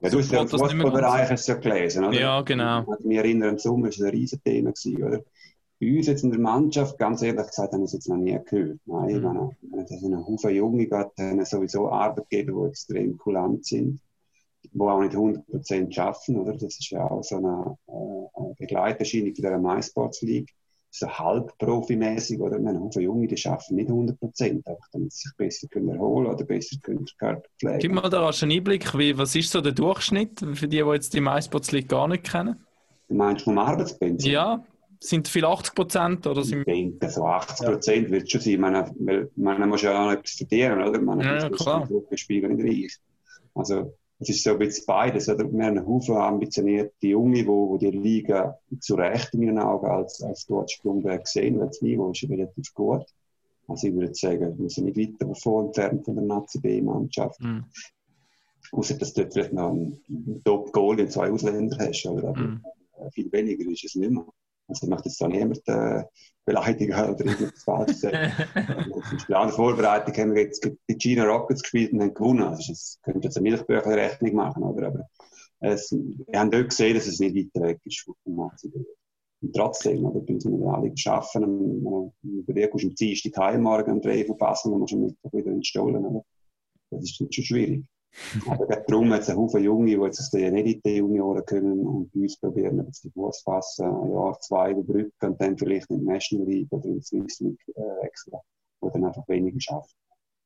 ja, du hast ja im Fußballbereich es ja gelesen, oder? Ja, genau. Ich mich erinnere, im Sommer war es ein Riesenthema, oder? Bei uns jetzt in der Mannschaft, ganz ehrlich gesagt, habe ich es jetzt noch nie gehört. Nein, mhm. wenn es einen Haufen Junge gibt, dann sowieso Arbeitgeber, die extrem kulant sind, die auch nicht 100% arbeiten, oder? Das ist ja auch so eine, äh, Begleiterscheinung in der MySports League so halb profimäßig oder wir haben Junge, die schaffen nicht 100 Prozent, damit sie sich besser können erholen oder besser können Körper pflegen. Gib mal da rasch einen Einblick, wie, was ist so der Durchschnitt für die, die jetzt die League gar nicht kennen? Du meinst vom Arbeitspensum? Ja, sind viele 80 Prozent oder sind... Ich denke, so 80 Prozent ja. wird es schon sein. Man, man, man muss ja auch noch etwas verdienen, oder? Man ja, ja klar. Spielen nicht reich. Also es ist so ein bisschen beides. Oder? Wir haben einen Haufen ambitionierte Junge, wo, wo die Liga zu Recht in meinen Augen als, als dort Sprungberg sehen, weil das Niveau ist relativ gut. Also ich würde sagen, wir sind nicht weit davon entfernt von der Nazi B-Mannschaft. Mhm. Außer dass du dort vielleicht noch einen Top-Goal in zwei Ausländer hast. Oder? Aber mhm. viel weniger ist es nicht mehr. Also ich möchte jetzt da niemand äh, beleidigen oder irgendwas falsch sagen. <laughs> An der Vorbereitung haben wir jetzt die China Rockets gespielt und haben gewonnen. Also das könnte jetzt eine Milchbücherrechnung machen, oder? Aber es, wir haben dort gesehen, dass es nicht weiter weg ist vom Nazi Und trotzdem, oder, müssen wir alle arbeiten. Und, über die kommst du am Dienstag heimmorgen um drei verpassen und musst am Mittwoch wieder in die Stollen, oder? Das ist schon schwierig. Aber darum hat es einen Haufen Junge, die jetzt aus den Elite-Junioren können und bei uns probieren, ein bisschen Fuß fassen, ein Jahr, zwei überbrücken und dann vielleicht in die National League oder in die Swiss League äh, wechseln, wo dann einfach weniger schaffen.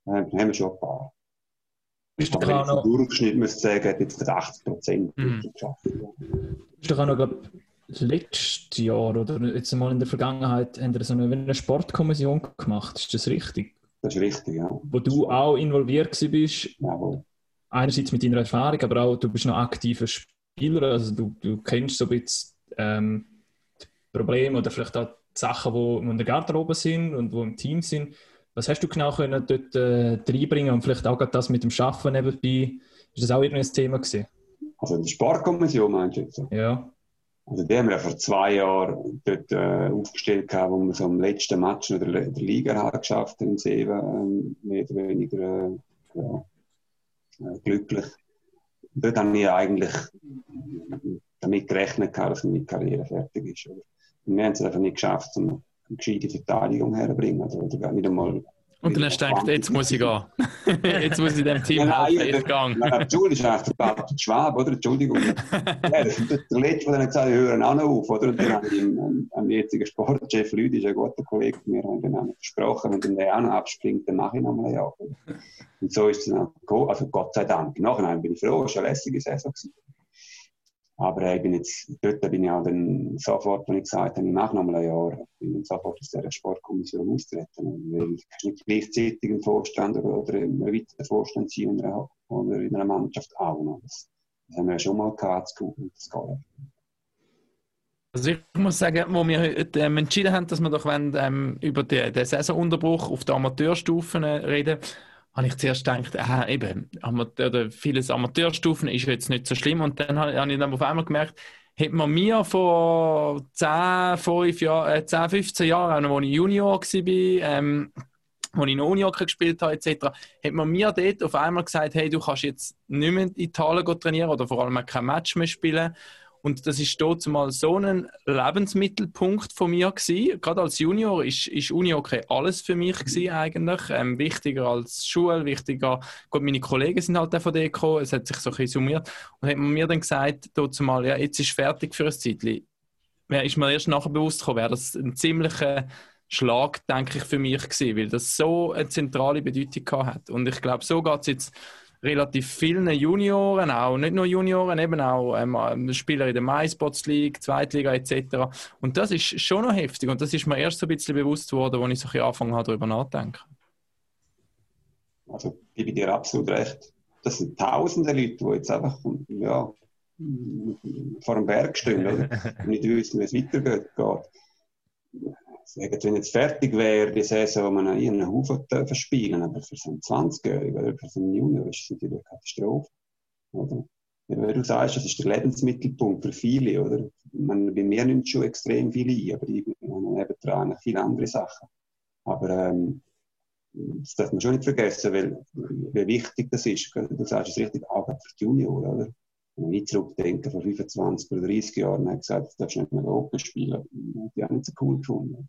Äh, dann haben wir schon ein paar. Ist Aber wenn ich Durchschnitt müsste sagen, hat jetzt 80 Prozent mhm. geschafft. Ist doch auch noch, glaube letztes Jahr oder jetzt mal in der Vergangenheit haben wir so eine, eine Sportkommission gemacht. Ist das richtig? Das ist richtig, ja. Wo du auch involviert bist. Jawohl einerseits mit deiner Erfahrung, aber auch du bist noch aktiver Spieler, also du, du kennst so ein bisschen ähm, die Probleme oder vielleicht auch die Sachen, die in der Garderobe sind und die im Team sind. Was hast du genau können dort äh, reinbringen und vielleicht auch das mit dem Schaffen nebenbei? Ist das auch irgendein Thema gewesen? Also die Sportkommission meinst du jetzt? Ja. Also die haben wir ja vor zwei Jahren dort äh, aufgestellt, gehabt, wo wir so am letzten Match der, der Liga geschafft haben, in Seven, ähm, mehr oder weniger äh, ja, glücklich. Dort habe ich eigentlich damit gerechnet, dass meine Karriere fertig ist. Wir haben es einfach nicht geschafft, eine gescheite Verteidigung herzubringen. Also, oder nicht einmal und dann gedacht, jetzt muss ich gehen. <laughs> jetzt muss ich dem Team helfen, ich gehe. Jules ist eigentlich der Schwab, oder? Entschuldigung. <laughs> ja, der, der Letzte, der dann gesagt hat, wir hören auch noch auf, oder? Und dann habe ich dem, dem jetzigen Sportchef Lüdi, ist ein guter Kollege von mir, haben dann versprochen, wenn der auch noch abspringt, dann mache ich noch mal ein Jahr. Und so ist es dann gekommen. Also Gott sei Dank. Nachher bin ich froh, es war eine lässige Saison. Gewesen. Aber äh, ich bin jetzt, dort bin ich auch dann sofort, wenn ich gesagt habe, ich mache noch mal ein Jahr, bin ich sofort aus dieser Sportkommission austreten. Weil kannst nicht gleichzeitig ein Vorstand oder, oder ein weiterer Vorstand sein in oder in einer Mannschaft auch noch. Das, das haben wir ja schon mal gehabt, das geht. Geht. Also ich muss sagen, wo wir ähm, entschieden haben, dass wir doch wollen, ähm, über den, Saisonunterbruch auf der Amateurstufe reden, habe ich zuerst gedacht, äh, eben, oder vieles Amateurstufen ist jetzt nicht so schlimm. Und dann habe ich dann auf einmal gemerkt, hätte man mir vor 10, 5 Jahr, äh, 10 15 Jahren, als ich Junior war, ähm, wo ich noch Unihockey gespielt habe, etc., hat man mir dort auf einmal gesagt, hey, du kannst jetzt nicht mehr in Italien trainieren oder vor allem kein Match mehr spielen. Und das ist dort mal so ein Lebensmittelpunkt von mir gewesen. Gerade als Junior ist, ist Unihockey alles für mich gewesen eigentlich. Ähm, wichtiger als Schule, wichtiger. Gut, meine Kollegen sind halt auch von der gekommen. Es hat sich so ein bisschen summiert. Und hat man mir dann gesagt, dort mal, ja, jetzt ist fertig für ein Zeitchen. Ist mir erst nachher bewusst gekommen, wäre das ein ziemlicher Schlag, denke ich, für mich gewesen, weil das so eine zentrale Bedeutung hat. Und ich glaube, so geht es jetzt relativ vielen Junioren, auch nicht nur Junioren, eben auch ähm, Spieler in der MySpots League, Zweitliga etc. Und das ist schon noch heftig und das ist mir erst so ein bisschen bewusst geworden, als ich so ein bisschen angefangen habe, darüber nachzudenken. Also gebe ich dir absolut recht. Das sind tausende Leute, die jetzt einfach ja, vor dem Berg stehen oder? <laughs> und nicht wissen, wie es weitergeht sagen, wenn jetzt fertig wäre, die Saison, man einen Haufen verspielen aber für so einen 20-Jährigen oder für so einen Junior ist es natürlich eine Katastrophe. Oder? wie du sagst, das ist der Lebensmittelpunkt für viele, oder? Man, bei mir nimmt schon extrem viele ein, aber ich habe nebendran viele andere Sachen. Aber ähm, das darf man schon nicht vergessen, weil, wie wichtig das ist. Du sagst es richtig, Arbeit für die Junior, oder? Wenn ich zurückdenke, vor 25 oder 30 Jahren, ich gesagt, du darfst nicht mehr Open spielen. Das habe ich auch nicht so cool gefunden.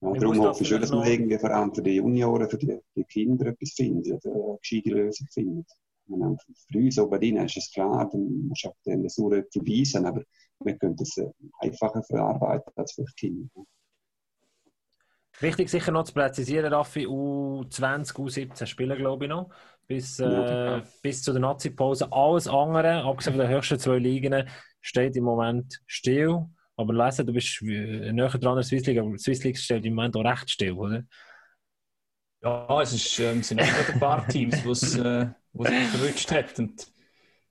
Ja, darum hoffe ich schon, dass man irgendwie vor allem für die Junioren, für die, die Kinder etwas findet, eine gescheite Lösung findet. Und für uns oben drin ist es klar, dann musst du auch den Sauer verweisen, aber wir können das einfacher verarbeiten als für die Kinder. Wichtig sicher noch zu präzisieren, Raffi, U20, U17 spielen glaube ich noch, bis, äh, bis zu der Nazi-Pause. Alles andere, abgesehen von den höchsten zwei Ligen, steht im Moment still. Aber lesen, du bist näher dran als Swiss League, aber die Swiss League steht im Moment auch recht still, oder? Ja, es ist, ähm, sind auch ein paar Teams, die es äh, verrutscht hat. Und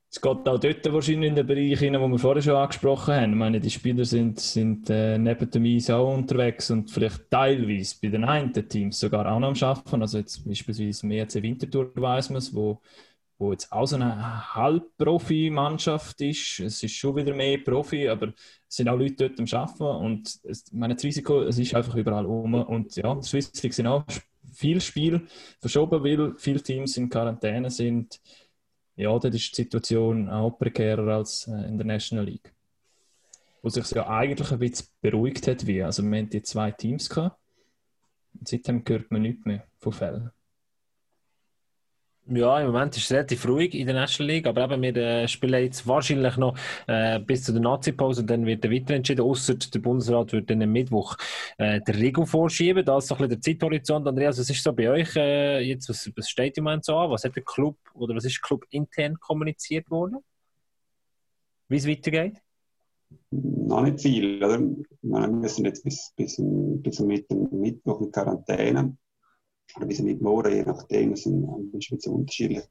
es geht auch dort wahrscheinlich in den Bereich hinein, wo wir vorher schon angesprochen haben. Ich meine, die Spieler sind, sind äh, neben dem Eis auch unterwegs und vielleicht teilweise bei den einen Teams sogar auch noch am Arbeiten. Also jetzt beispielsweise im EC Winterthur weiss man es, wo, wo jetzt auch so eine Halbprofi-Mannschaft ist. Es ist schon wieder mehr Profi, aber es sind auch Leute dort am Arbeiten und es, meine, das Risiko es ist einfach überall um. Und ja, die Swiss League sind auch viel Spiel verschoben, weil viele Teams in Quarantäne sind ja, dort ist die Situation auch prekärer als äh, in der National League. Wo sich ja eigentlich ein bisschen beruhigt hat, wie. Also, wir hatten die zwei Teams gehabt. Und seitdem hört man nichts mehr von Fällen. Ja, im Moment ist es relativ ruhig in der National League, aber eben, wir äh, spielen jetzt wahrscheinlich noch äh, bis zu der Nazi-Pause und dann wird er weiter entschieden, außer der Bundesrat wird dann am Mittwoch äh, der Regel vorschieben. Das ist so ein bisschen der Zeithorizont. Andreas, was ist so bei euch äh, jetzt, was, was steht im Moment so an? Was hat der Club oder was ist Club intern kommuniziert worden? Wie es weitergeht? Noch nicht viel, oder? Wir müssen jetzt bis, bis, bis Mittwoch in Quarantäne oder bis mit morgen, je nachdem, das ist ein bisschen unterschiedlich.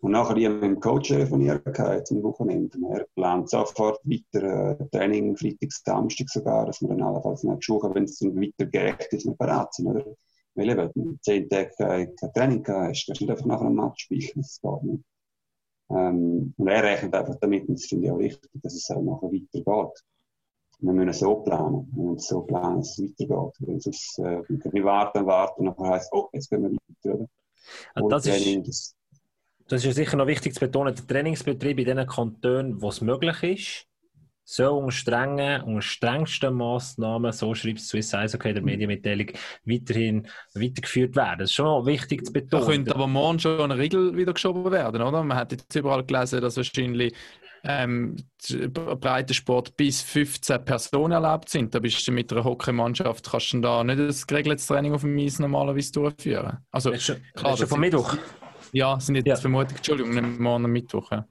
Und nachher ich mit dem Coach telefoniert, jetzt am Wochenende. Er plant sofort weiter äh, Training, Freitag, Samstag sogar, dass wir dann allenfalls nicht schauen, wenn es dann weiter gerecht ist, wir bereit sind. Oder? Weil eben, zehn Tage kein Training hast, kannst du nicht einfach nach einem Match spielen, das geht nicht. Ähm, und er rechnet einfach damit, und das finde ich auch wichtig, dass es auch nachher weitergeht wir müssen so planen. Wir müssen so planen, dass es weitergeht. Wenn sonst, äh, wir warten, warten, und dann heisst oh, jetzt gehen wir weiter. Oder? Also das, Training, ist, das, ist ja sicher noch wichtig zu betonen, der Trainingsbetrieb in den Kantonen, wo es möglich ist, soll unter strengen, unter strengsten Massnahmen, so schreibt es Swiss Eishockey der Medienmitteilung, weiterhin weitergeführt werden. Das ist schon wichtig zu betonen. Da könnte aber morgen schon eine Regel wieder geschoben werden, oder? Man hat jetzt überall gelesen, dass wahrscheinlich ähm, Breitensport bis 15 Personen erlaubt sind. Da bist du mit einer Hockeymannschaft, kannst du da nicht ein geregeltes Training auf dem Eis normalerweise durchführen. Also, das ist, klar, das ist vom Mittwoch. Ja, sind jetzt ja. vermutlich, Entschuldigung, nicht morgen am Mittwoch. Ja.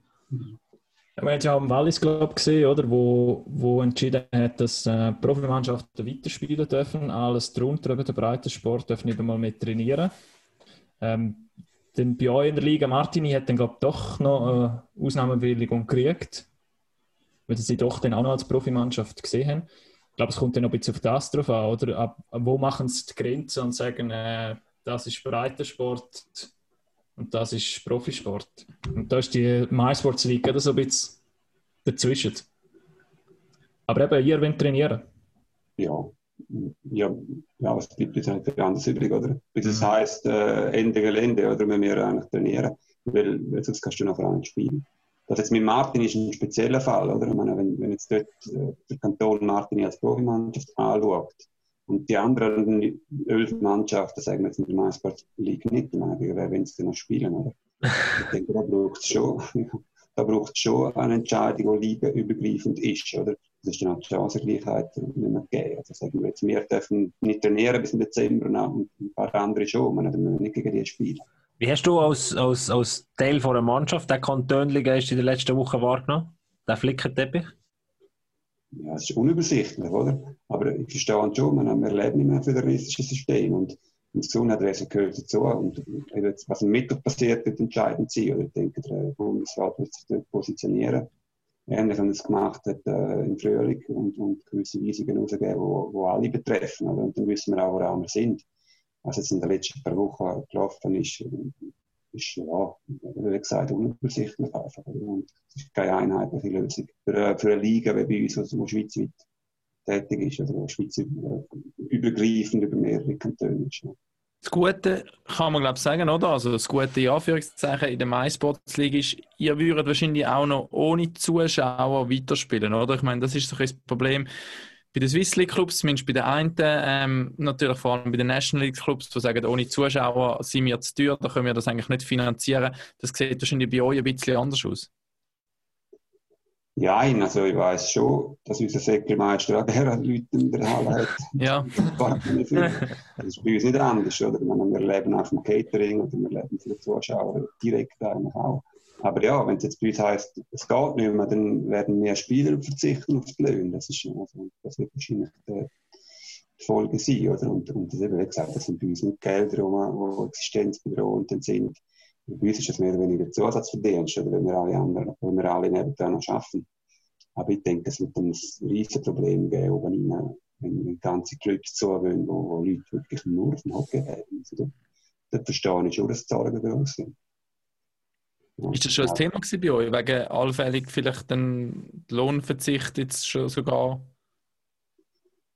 Man hat ja auch im Wallis Club gesehen, oder, wo, wo entschieden hat, dass äh, Profimannschaften weiterspielen dürfen. Alles drunter, eben der Breitensport, dürfen nicht einmal mehr trainieren. Ähm, dann bei euch in der Liga, Martini hat dann, glaube ich, doch noch eine Ausnahmebewilligung gekriegt, weil sie doch dann auch noch als Profimannschaft gesehen haben. Ich glaube, es kommt dann noch ein bisschen auf das drauf an, oder? Ab, wo machen sie die Grenze und sagen, äh, das ist Breitensport und das ist Profisport. Und da ist die MySports League so ein bisschen dazwischen. Aber eben, ihr wollt trainieren. Ja, ja, ja, was bleibt uns eigentlich anders übrig, oder? Das mhm. heisst, äh, Ende Gelände, oder? Wenn wir eigentlich trainieren, weil, weil sonst kannst du nachher nicht spielen. Das jetzt mit Martin ist ein spezieller Fall, oder? Ich meine, wenn, wenn jetzt dort äh, der Kanton Martin als Profimannschaft anschaut und die anderen elf Mannschaften, sagen wir jetzt in der Meistersport League nicht, ich meine, wer will es denn noch spielen, oder? Ich denke, da braucht es schon, <laughs> da braucht schon eine Entscheidung, die ligaübergreifend ist, oder? Das ist dann auch die Chancengleichheit nicht mehr gegeben. Also sagen wir jetzt, wir dürfen nicht trainieren bis im Dezember und ein paar andere schon. Wir müssen nicht gegen die spielen. Wie hast du als, als, als Teil von einer Mannschaft den Kantönligen in der letzten Woche wahrgenommen? Den Flickenteppich? Ja, es ist unübersichtlich, oder? Aber ich verstehe schon, man, wir leben in einem föderalistischen System und das Gesundheitswesen gehört dazu. Und was im Mittwoch passiert, wird entscheidend sein. Oder ich denke, der Bundesrat wird sich dort positionieren ähnlich wie es gemacht hat äh, im Frühling und, und gewisse Weisungen rausgeben, wo, wo alle betreffen. Oder? Und dann wissen wir auch, wo wir sind. Was jetzt in den letzten paar Wochen gelaufen ist, ist, ja, wie gesagt, unübersichtlich einfach. Und es ist keine einheitliche Lösung. Für, äh, für eine Liga wie bei uns, die schweizweit tätig ist, oder die Schweiz übergreifend über mehrere Kantone ist. Das Gute kann man glaube ich sagen, oder? Also das Gute in Anführungszeichen in der MySports League ist, ihr würdet wahrscheinlich auch noch ohne Zuschauer weiterspielen, oder? Ich meine, das ist so ein Problem bei den Swiss League Clubs, zumindest bei den einen, ähm, natürlich vor allem bei den National League Clubs, die sagen, ohne Zuschauer sind wir zu teuer, da können wir das eigentlich nicht finanzieren. Das sieht wahrscheinlich bei euch ein bisschen anders aus. Ja, also ich weiß schon, dass unser Säckelmeister auch gerne Leute in der Halle hat. ja. <laughs> Das ist bei uns nicht anders, oder? Wir leben auf dem Catering oder wir leben für die Zuschauer direkt eigentlich auch. Aber ja, wenn es jetzt bei uns heisst, es geht nicht mehr, dann werden mehr Spieler verzichten auf die Löhne. Das, ist, also, das wird wahrscheinlich die Folge sein. Oder? Und, und das eben, wie gesagt, das sind bei uns nicht Gelder, die existenzbedrohend sind. Bei uns ist das mehr oder weniger Zusatzverdienst, oder wenn wir alle anderen, wenn wir alle nebenan noch arbeiten. Aber ich denke, es wird ein riesiges Problem geben, oben rein, wenn, wenn ganze Clubs zugehen, wo, wo Leute wirklich nur auf dem Hockey haben. Also, da verstehe ich schon, dass die Zahlen groß sind. Ist das schon ein Thema bei euch, wegen allfällig vielleicht ein Lohnverzicht jetzt schon sogar?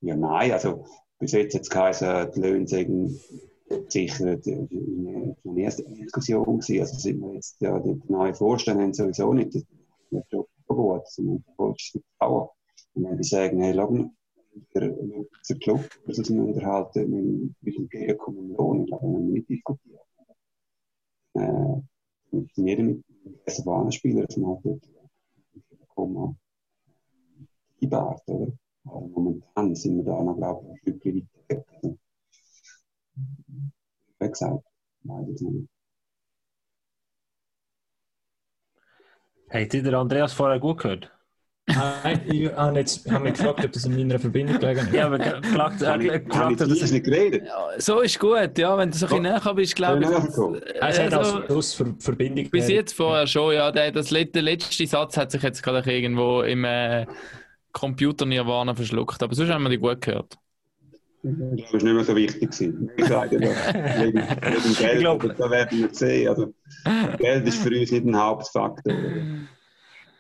Ja, nein, also bis jetzt hat es geheißen, die Löhne sind war eine erste Diskussion. Gewesen. Also sind wir jetzt, ja, die neuen Vorstände haben sowieso nicht, schon gut, sondern die Vorstände Bauern. Und wenn die sagen, hey, schau der, der Club, das wir unterhalten, mit dem entgegenkommenden Lohn, ich glaube, wir haben nicht diskutiert. Äh, mit jedem dass man halt dort bekommen einbaut, oder? Aber momentan sind wir da noch, glaube ich, ein Stückchen weiter weg. Wie gesagt, weiß ich nicht. Habt ihr den Andreas vorher gut gehört? Nein, ich habe jetzt hab mich gefragt, ob das in meiner Verbindung gelegen ist. Ja, aber gefragt, Habe ich, äh, habe gefragt ob das nicht geredet? Ja, so ist gut, ja, wenn du so ein bisschen näher bist, glaube ich ich. nachkommen? Es hat Also, als Ver Verbindung bis jetzt vorher schon, ja. Der, das letzte, der letzte Satz hat sich jetzt gerade irgendwo im äh, Computer Nirvana verschluckt, aber sonst haben wir die gut gehört. Ich glaube, es war nicht mehr so wichtig. gewesen. <laughs> Ich sage, wegen Geld, Ich glaube- da werden wir sehen. Also, Geld ist für uns nicht ein Hauptfaktor.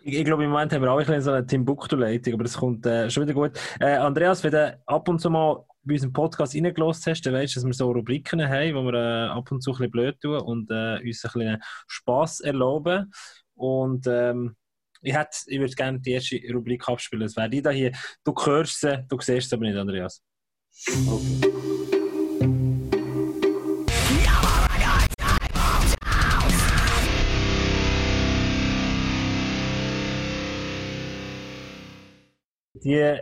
Ich, ich glaube, im Moment haben wir auch ein bisschen so eine Timbuktu-Leitung, aber das kommt äh, schon wieder gut. Äh, Andreas, wenn du ab und zu mal bei unserem Podcast reingelassen hast, dann weißt du, dass wir so Rubriken haben, wo wir äh, ab und zu ein bisschen blöd tun und äh, uns ein bisschen Spass erlauben. Und ähm, ich, hätte, ich würde gerne die erste Rubrik abspielen. Das wäre die da hier. Du hörst sie, du siehst sie aber nicht, Andreas. Okay. Die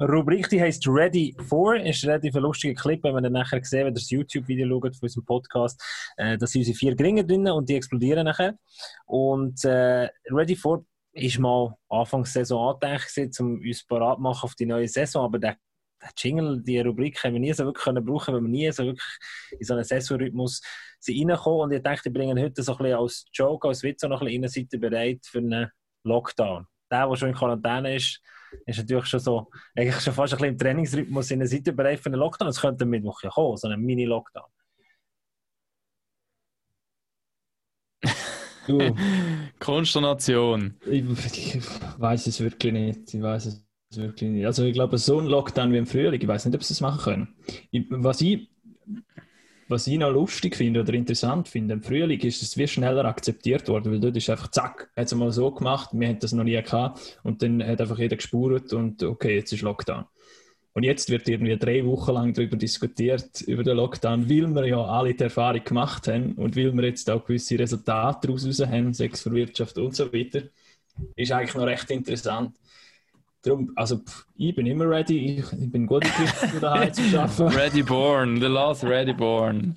Rubrik, die heisst Ready for, ist relativ ein lustiger Clip, wenn man dann nachher sehen, wenn ihr das YouTube-Video schaut von unserem Podcast, äh, da sind unsere vier Gringe drin und die explodieren nachher. Und äh, Ready for ist mal Anfangssaison angedacht, um uns parat zu machen auf die neue Saison, aber der Jingle, die Rubrik haben wir nie so wirklich können brauchen, weil wir nie so wirklich in so einen Saisonrhythmus sind reingekommen und ich dachte, die bringen heute so ein bisschen als Joke, als Witz auch noch ein bisschen ihr bereit für einen Lockdown. Der, der schon in Quarantäne ist, ist natürlich schon so, eigentlich schon fast ein bisschen im Trainingsrhythmus in der Seite bereit für einen Lockdown. Es könnte am Mittwoch ja kommen, so einen Mini-Lockdown. Du, <laughs> Konsternation. ich, ich weiß es wirklich nicht. Ich weiß es Also ich glaube, so ein Lockdown wie im Frühling, ich weiß nicht, ob sie das machen können. Was, ich, was ich noch lustig finde oder interessant finde im Frühling, ist, es wie schneller akzeptiert worden, weil dort ist einfach zack, hat es mal so gemacht, wir haben das noch nie gehabt und dann hat einfach jeder gespurt und okay, jetzt ist Lockdown. Und jetzt wird irgendwie drei Wochen lang darüber diskutiert, über den Lockdown, weil wir ja alle die Erfahrung gemacht haben und weil wir jetzt auch gewisse Resultate daraus raus haben, Sex für Wirtschaft und so weiter. Ist eigentlich noch recht interessant. Darum, also pff, ich bin immer ready, ich, ich bin gut um daheim zu arbeiten. <laughs> Ready born, the last ready born.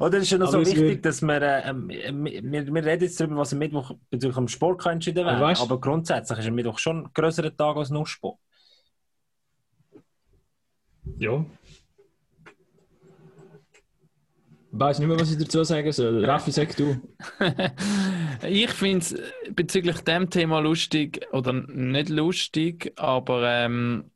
Oder ist ja noch so Aber es wichtig, dass wir, äh, ähm, wir, wir reden jetzt darüber, was am Mittwoch bezüglich dem Sport kann entschieden werden Aber weißt- aber grundsätzlich ist am Mittwoch schon ein grösserer Tag als nur Sport. Ja. Ich weiß nicht mehr, was ich dazu sagen soll. <laughs> Raffi, sag du. <laughs> ich finde es bezüglich dem Thema lustig, oder nicht lustig, aber ähm,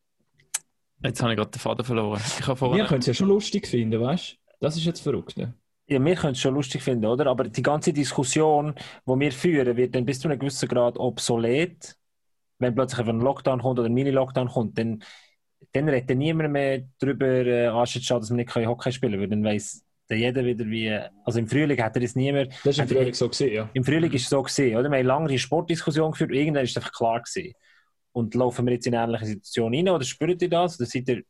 jetzt habe ich gerade den Faden verloren. Ich habe Wir vorhin, können es ja schon lustig finden, weißt du? Das ist jetzt verrückt. Ne? Ja, wir können es schon lustig finden, oder? Aber die ganze Diskussion, die wir führen, wird dann bis zu einem gewissen Grad obsolet. Wenn plötzlich ein Lockdown kommt oder ein Mini-Lockdown kommt, dann, dann redet niemand mehr darüber, äh, anstatt dass wir nicht Hockey spielen können, weil dann weiss dann jeder wieder wie. Also im Frühling hat er das niemand. Das ist im Frühling so gesehen, ja. Im Frühling ist es so gesehen, oder? Wir haben lange die Sportdiskussion geführt, irgendwann ist es einfach klar gewesen. Und laufen wir jetzt in eine ähnliche Situation rein oder spürt ihr das? Oder, seid ihr,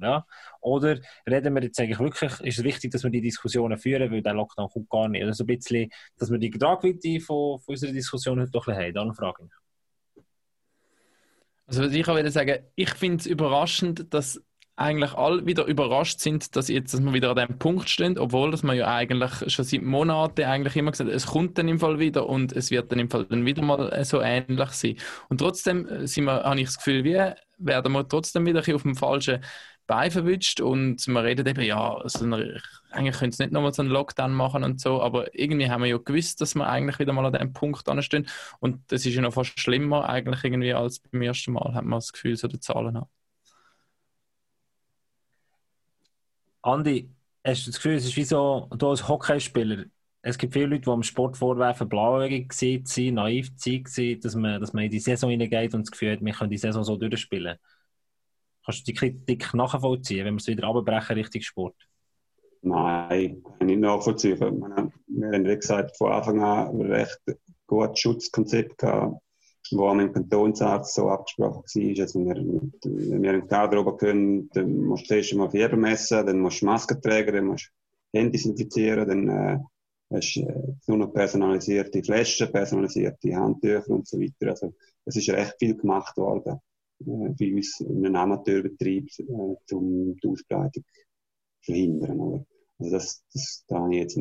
ja? oder reden wir jetzt eigentlich wirklich, ist es wichtig, dass wir die Diskussionen führen, weil der Lockdown kommt gar nicht. Oder so ein bisschen, dass wir die Tragweite von, von unserer Diskussion heute doch ein bisschen haben. Dann frage ich. Also was ich auch würde sagen, ich finde es überraschend, dass eigentlich alle wieder überrascht sind, dass jetzt dass wir wieder an dem Punkt stehen, obwohl dass man ja eigentlich schon seit Monaten eigentlich immer gesagt, es kommt dann im Fall wieder und es wird dann im Fall dann wieder mal so ähnlich sein. Und trotzdem äh, sind wir, habe ich das Gefühl, wie werden wir trotzdem wieder auf dem falschen Bein verwünscht und man redet eben, ja, also eigentlich könnte es nicht nochmal so einen Lockdown machen und so, aber irgendwie haben wir ja gewusst, dass wir eigentlich wieder mal an dem Punkt anstehen und das ist ja noch fast schlimmer eigentlich irgendwie als beim ersten Mal, hat man das Gefühl, so die Zahlen haben. Andi, hast du das Gefühl, es ist wie so, du als Hockeyspieler, es gibt viele Leute, die am Sport vorwerfen, blauäugig sind, naiv waren, dass man, dass man in die Saison hineingeht und das Gefühl hat, wir können die Saison so durchspielen. Kannst du die Kritik nachvollziehen, wenn wir es wieder abbrechen Richtung Sport? Nein, nicht nachvollziehen. Wir haben, wie gesagt, von Anfang an recht gutes Schutzkonzept gehabt wo mit dem Kantonsarzt so abgesprochen war. Also wir, wenn wir einen Kader oben können, dann musst du zuerst mal Fieber messen, dann musst du Masken tragen, dann musst du Hände desinfizieren, dann äh, hast du äh, nur noch personalisierte Flaschen, personalisierte Handtücher und so weiter. Also es ist recht viel gemacht worden äh, bei uns in einem Amateurbetrieb, äh, um die Ausbreitung zu verhindern. Oder? Also das, das, da habe ich jetzt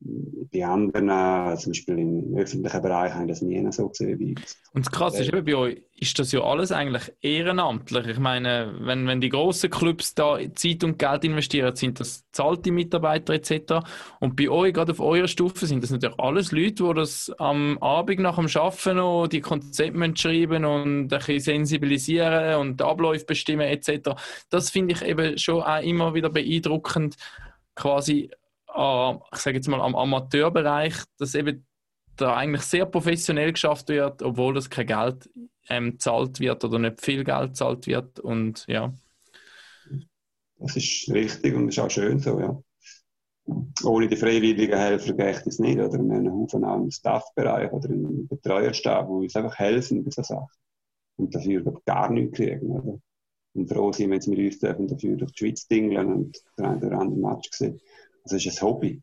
bei anderen, äh, zum Beispiel im öffentlichen Bereich, haben das nie so gesehen wie Und das Krasse ist bei euch ist das ja alles eigentlich ehrenamtlich. Ich meine, wenn, wenn die grossen Clubs da Zeit und Geld investieren, sind das zahlte Mitarbeiter etc. Und bei euch, gerade auf eurer Stufe, sind das natürlich alles Leute, die das am Abend nach dem Arbeiten noch die Konzepte schreiben und ein bisschen sensibilisieren und Abläufe bestimmen etc. Das finde ich eben schon auch immer wieder beeindruckend, quasi ich sage jetzt mal, am Amateurbereich, dass eben da eigentlich sehr professionell geschafft wird, obwohl das kein Geld ähm, zahlt wird oder nicht viel Geld zahlt wird und ja. Das ist richtig und ist auch schön so, ja. Ohne die freiwilligen Helfer geht es nicht, oder? Wir haben einen Haufen auch im Staffbereich oder im Betreuerstab, die uns einfach helfen bei so Sachen. Und dafür gar nichts kriegen, oder? Und froh sind wir jetzt mit uns dafür durch die Schweiz dingeln und der eine oder andere Match gesehen. Das ist ein Hobby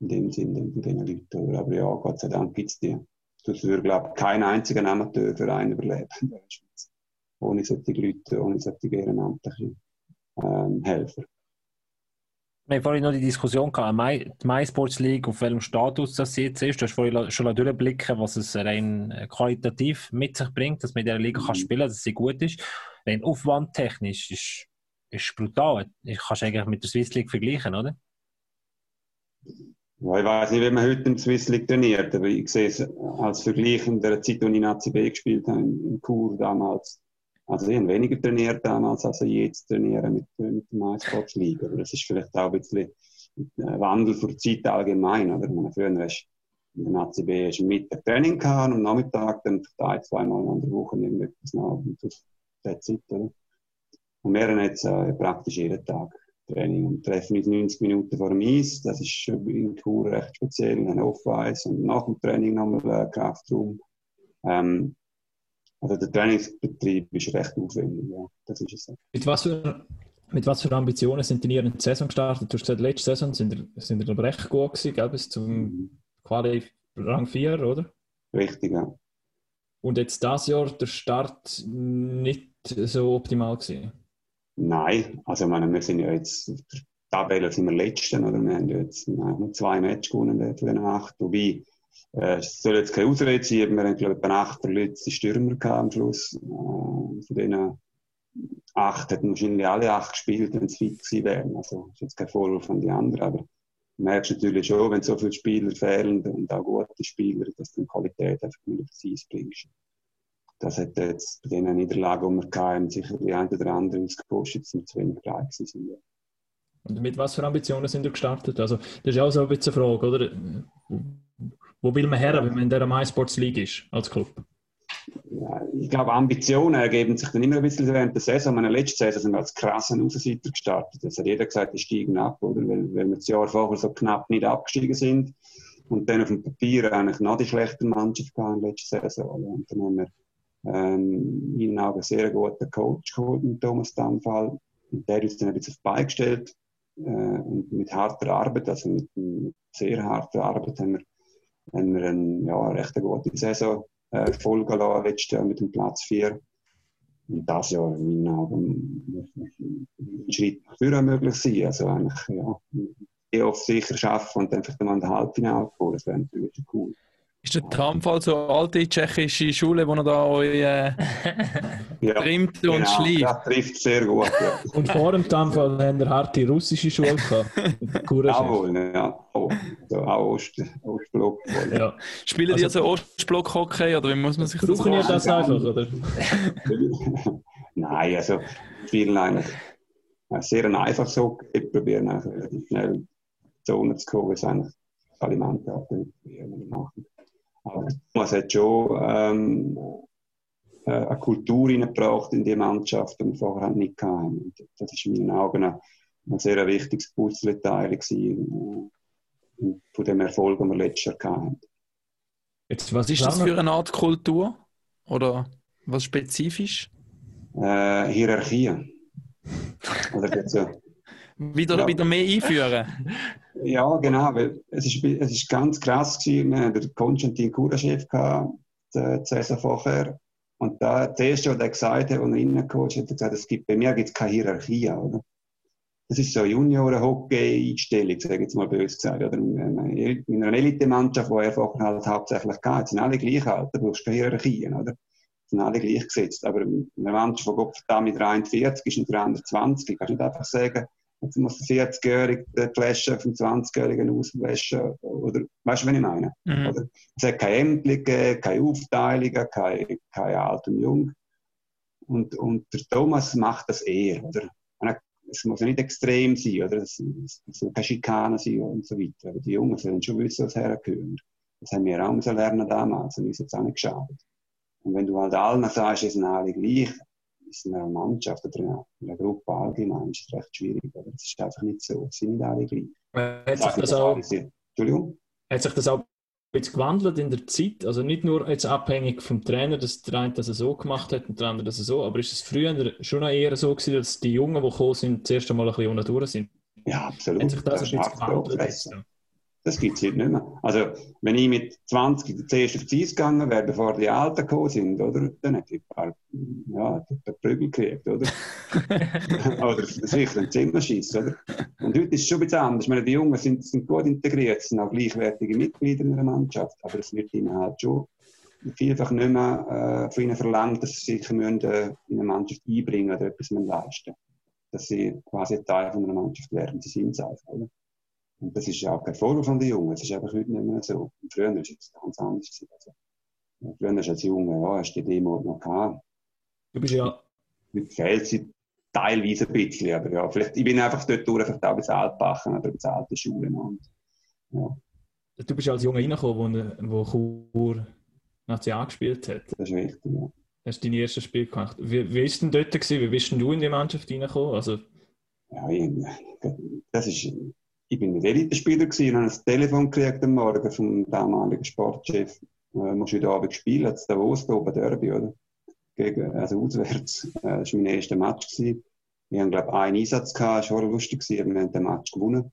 in dem Sinne von diesen Leuten. Aber ja, Gott sei Dank gibt es die. Das würde, glaube ich, kein einziger Amateurverein überleben in der Schweiz. Ohne solche Leute, ohne solche ehrenamtlichen ähm, Helfer. Wir haben vorhin noch die Diskussion gehabt, die MySports League, auf welchem Status das jetzt ist. Du hast vorhin schon durchblicken, was es rein äh, qualitativ mit sich bringt, dass man in dieser Liga mhm. kann spielen kann, dass sie gut ist. Rein aufwandtechnisch ist es brutal. Ich kannst eigentlich mit der Swiss League vergleichen, oder? Ja, ich weiß nicht, wie man heute im Swiss League trainiert, aber ich sehe es als Vergleich in der Zeit, als ich in ACB gespielt habe, in Chur damals. Also ich habe weniger trainiert damals, als ich jetzt trainiere mit, mit der MySports League. Aber das ist vielleicht auch ein bisschen ein Wandel für die Zeit allgemein. Oder? Meine, früher hast in der ACB hast du Mittag Training gehabt und am Nachmittag dann ein, zweimal in der Woche irgendetwas nach. Und das ist Zeit, oder? Und wir haben jetzt äh, praktisch jeden Tag. Training und treffen uns 90 Minuten vor dem Eis. Das ist in Tour recht speziell, ein Off-Eis und nach dem Training nochmal äh, Kraftraum. Ähm, also der Trainingsbetrieb ist recht aufwendig, ja. Das ist es. Mit was für, mit was für Ambitionen sind in Ihrer Saison gestartet? Du hast gesagt, letzte Saison sind ihr, sind ihr recht gut gewesen, gell, bis zum mhm. Quali Rang 4, oder? Richtig, ja. Und jetzt das Jahr der Start nicht so optimal gewesen? Nein, also ich meine, wir sind ja jetzt, auf Tabelle sind wir Letzten, oder? Wir haben jetzt nur zwei Matches gewonnen von den acht, wobei, äh, es soll jetzt keine Ausrede sein, wir haben, glaube ich, acht verletzte Stürmer gehabt am Schluss. Äh, von denen acht hätten wahrscheinlich alle acht gespielt, wenn es fit gewesen wären. Also, ist jetzt kein Vorwurf von den anderen, aber du merkst natürlich schon, wenn so viele Spieler fehlen und auch gute Spieler, dass du die Qualität einfach nicht aufs Eis bringst das hat jetzt bei den Niederlagen, die wir hatten, sicher die eine oder andere ausgepusht, sind zu wenig bereit gewesen. Und mit was für Ambitionen sind ihr gestartet? Also, das ist auch so ein bisschen eine Frage, oder? Wo will man her, wenn man in der MySports League ist, als Club? Ja, ich glaube, Ambitionen ergeben sich dann immer ein bisschen während der Saison. Meine letzte Saison sind wir als krassen Außenseiter gestartet. Das hat jeder gesagt, die steigen ab, oder? Weil, weil wir das Jahr vorher so knapp nicht abgestiegen sind. Und dann auf dem Papier eigentlich noch die schlechte Mannschaft gehabt in letzter Saison. Und dann haben wir ähm, in einen sehr guten Coach geholt, Thomas Danfall. Und der uns dann ein bisschen auf die Beine gestellt. Äh, und mit harter Arbeit, also mit, mit sehr harter Arbeit, haben wir, haben wir eine ja, recht gute Saison äh, folgen lassen, letztes Jahr mit dem Platz 4. Und das Jahr in meinen Augen ein Schritt nach vorne möglich sein. Also eigentlich, ja, eh auf sicher schaffen und dann mal in der Halbfinale kommen. Das wäre natürlich cool. Ist der Tamfall so eine alte tschechische Schule, wo er da euch äh, <laughs> Ja, trimmt und genau, schleift? das trifft sehr gut. Ja. <laughs> Und vor dem Tamfall haben wir harte russische Schule gehabt. <laughs> Jawohl, ja. Auch, so, auch Ost, Ostblock. Ja. Spielen die also Ostblock-Hockey oder wie muss man sich das Brauchen ihr das Ja. einfach, oder? Nein, also spielen eigentlich sehr ein einfaches Hockey. Wir probieren eigentlich relativ schnell in die Zone zu kommen, was eigentlich alle Mannschaften machen. Aber man hat schon ähm, äh, eine Kultur reingebracht in die Mannschaft, die wir vorher nicht hatten. Und das ist in meinen Augen ein, ein sehr wichtiges Puzzleteil gewesen, äh, von dem Erfolg, den wir letztes Jahr hatten. Jetzt, was ist das für eine Art Kultur? Oder was spezifisch? Äh, Hierarchie. Oder jetzt, ja. Wieder, Ja. wieder mehr einführen? <laughs> Ja, genau, weil es ist, es ist ganz krass gewesen. Wir hatten den Konstantin Kuraschew gehabt, die die Saison vorher. Und da, das erste, was er gesagt hat, er reingecoacht hat, hat gesagt, es gibt, bei mir gibt es keine Hierarchie, oder? Das ist so eine Junioren-Hockey-Einstellung, sage ich jetzt mal böse gesagt. Oder in einer Elitemannschaft, wo er vorher halt hauptsächlich hatte, sind alle gleich alt, da brauchst du keine Hierarchien, oder? Sind alle gleich gesetzt. Aber in einer Mannschaft, die Gott mit 43 ist und der andere 20, kannst du nicht einfach sagen, Jetzt muss der 40-Jährige die Flasche vom 20-Jährigen auswaschen. Oder, weißt du, was ich meine? Mhm. Oder? Es hat keine gegeben, keine Aufteilungen, keine, keine Alt und Jung. Und, und der Thomas macht das eher. Oder? Es muss ja nicht extrem sein, oder? Es, es, es soll keine Schikane sein und so weiter. Aber die Jungen sollen schon wissen, was hergehört. Das haben wir auch müssen lernen damals und uns jetzt auch nicht geschadet. Und wenn du halt allen sagst, es sind alle gleich, in einer Mannschaft oder in einer- in einer Gruppe allgemein ist es recht schwierig. Aber es ist einfach nicht so. Es sind nicht alle gleich. Hat sich das auch, Entschuldigung? hat sich das auch ein bisschen gewandelt in der Zeit? Also nicht nur jetzt abhängig vom Trainer, dass der eine das so gemacht hat und der andere das so, aber ist es früher schon eher so gewesen, dass die Jungen, die gekommen sind, zuerst einmal ein bisschen unten durch sind? Ja, absolut. Hat sich das, ein bisschen gewandelt? Das gibt es heute nicht mehr. Also, wenn ich mit 20 zuerst auf die Eis gegangen wäre, bevor die Alten gekommen sind, oder, dann hätte ich ein paar, ja, ein Prügel gekriegt, oder? <laughs> oder sicher ein Zimmerschiss, oder? Und heute ist es schon ein bisschen anders. Ich meine, die Jungen sind, sind gut integriert, sind auch gleichwertige Mitglieder in einer Mannschaft, aber es wird ihnen halt schon vielfach nicht mehr äh, von ihnen verlangt, dass sie sich müssen, äh, in eine Mannschaft einbringen oder etwas müssen leisten Dass sie quasi ein Teil von einer Mannschaft werden. Sie sind es einfach, oder? Und das ist ja auch kein Vorwurf von den Jungen. Es ist einfach heute nicht mehr so. Und früher war es ganz anders. gewesen. Also, früher du als Junge, ja, hast du die Demo noch gehabt. Du bist ja, Mit fehlt sie teilweise ein bisschen, aber ja, vielleicht, ich bin einfach dort durch, vielleicht auch bisschen altbachen oder bisschen alte Schulen. Und, ja, du bist ja als Junge reingekommen, wo, wo Chur National gespielt hat. das ist richtig, ja. Hast du dein erstes Spiel gemacht. Wie, wie ist denn dort gewesen? Wie bist denn du in die Mannschaft reingekommen? Also, ja ich, das ist, ich bin ein Elite-Spieler gewesen habe ein Telefon gekriegt am Morgen vom damaligen Sportchef. Äh, musst heute Abend spielen, jetzt Davos, da oben Derby, oder? Gegen, also auswärts. Äh, das war mein erster Match. Gewesen. Wir haben, glaube ich, einen Einsatz gehabt, das war lustig gewesen, aber wir haben den Match gewonnen.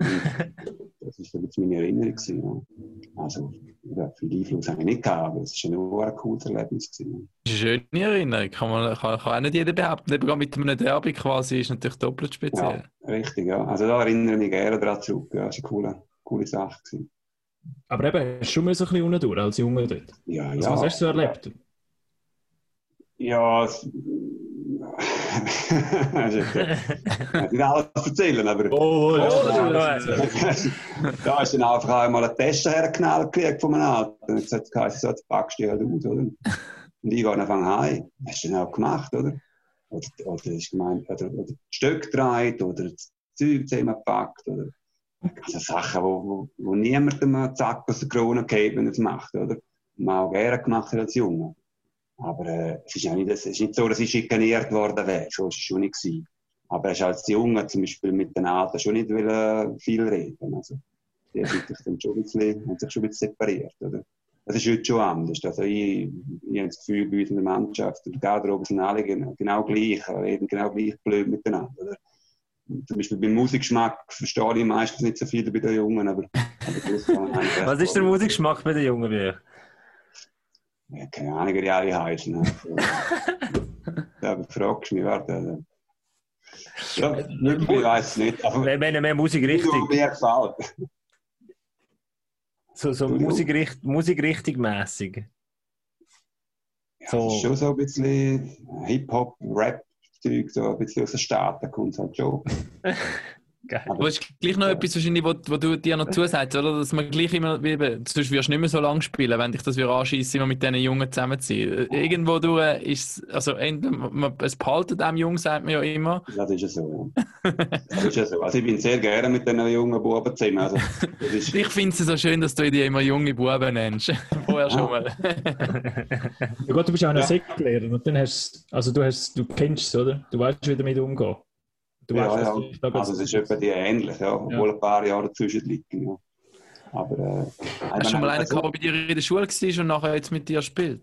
<laughs> Das ist jetzt meine Erinnerung gewesen, ja. Also, ja, viel Einfluss habe ich nicht gehabt, aber es war nur ein cooles Erlebnis gewesen. Das ist eine schöne Erinnerung. Kann, man, kann, kann auch nicht jeder behaupten. Eben mit einem Derby quasi ist natürlich doppelt speziell. Ja, richtig, ja. Also da erinnere ich mich gerne daran zurück. Ja, das war eine coole, coole Sache. Gewesen. aber eben, hast du schon mal so ein bisschen unten durch als Junge dort? Ja, Also, ja. Was hast du so erlebt? Ja, es, ich kann nicht alles erzählen, aber Oh, ja. da ist dann einfach einmal eine Tasche hergeknallt gekriegt von einem Alten. Und ich gesagt, das so, jetzt packst du die halt aus, oder? Und ich gehe einfach heim. Hast du dann auch gemacht, oder? Oder, oder ist gemeint, oder, oder Stück gedreht, oder Zeug zusammengepackt. Oder also Sachen, wo, wo, wo niemandem einen Zack aus der Krone geht, wenn er es macht. Oder? Man auch gerne gemacht hat als Junge. Aber äh, es, ist ja nicht, es ist nicht so, dass ich schikaniert worden wäre. Es schon nicht. Gewesen. Aber er ist als Junge zum Beispiel mit den Alten schon nicht will, äh, viel reden. Also, die haben sich dann schon ein bisschen, haben sich schon ein bisschen separiert. Oder? Das ist heute schon anders. Also ich, ich habe das Gefühl, bei uns in der Mannschaft, die Garderobe sind alle genau, genau gleich, reden genau gleich blöd miteinander. Oder? Zum Beispiel beim Musikgeschmack verstehe ich meistens nicht so viel bei den Jungen, aber, aber <laughs> Was ist der Musikgeschmack bei den Jungen wie Ja, keine Ahnung, wie die alle heißen. <laughs> Also, da fragst du mich, warte. Ja, wirklich, ich weiß es nicht. Aber wenn man mehr Musikrichtung. Mir gefällt. So, so Musikricht, Musikrichtung mäßig. Ja, so. Das ist schon so ein bisschen Hip-Hop, Rap-Zeug, so ein bisschen aus den Staaten kommt es halt schon. Aber es ist gleich noch etwas, wahrscheinlich, wo, wo du dir noch zusagst, oder? Dass man gleich immer, wie, sonst wirst du nicht mehr so lange spielen, wenn dich das wieder anschießt, immer mit diesen Jungen zusammenziehen. Irgendwo durch ist also man, es behaltet einem Jung, sagt man ja immer. Ja, das ist ja so, ja. das ist ja so. Also ich bin sehr gerne mit diesen jungen Buben zusammen. Also, ist... <laughs> Ich finde es so schön, dass du die immer junge Buben nennst. <laughs> Vorher schon mal. ja gut, du bist auch ein ja. Sektlehrer und dann hast also du hast, du kennst es, oder? Du weißt, wie du damit umgehen. Du ja, weißt, ja. Also es ist etwa die ähnlich, ja, obwohl ja. ein paar Jahre dazwischen liegen. Ja. Aber, äh, Hast du schon mal einen also, gehabt, der bei dir in der Schule war und nachher jetzt mit dir spielt?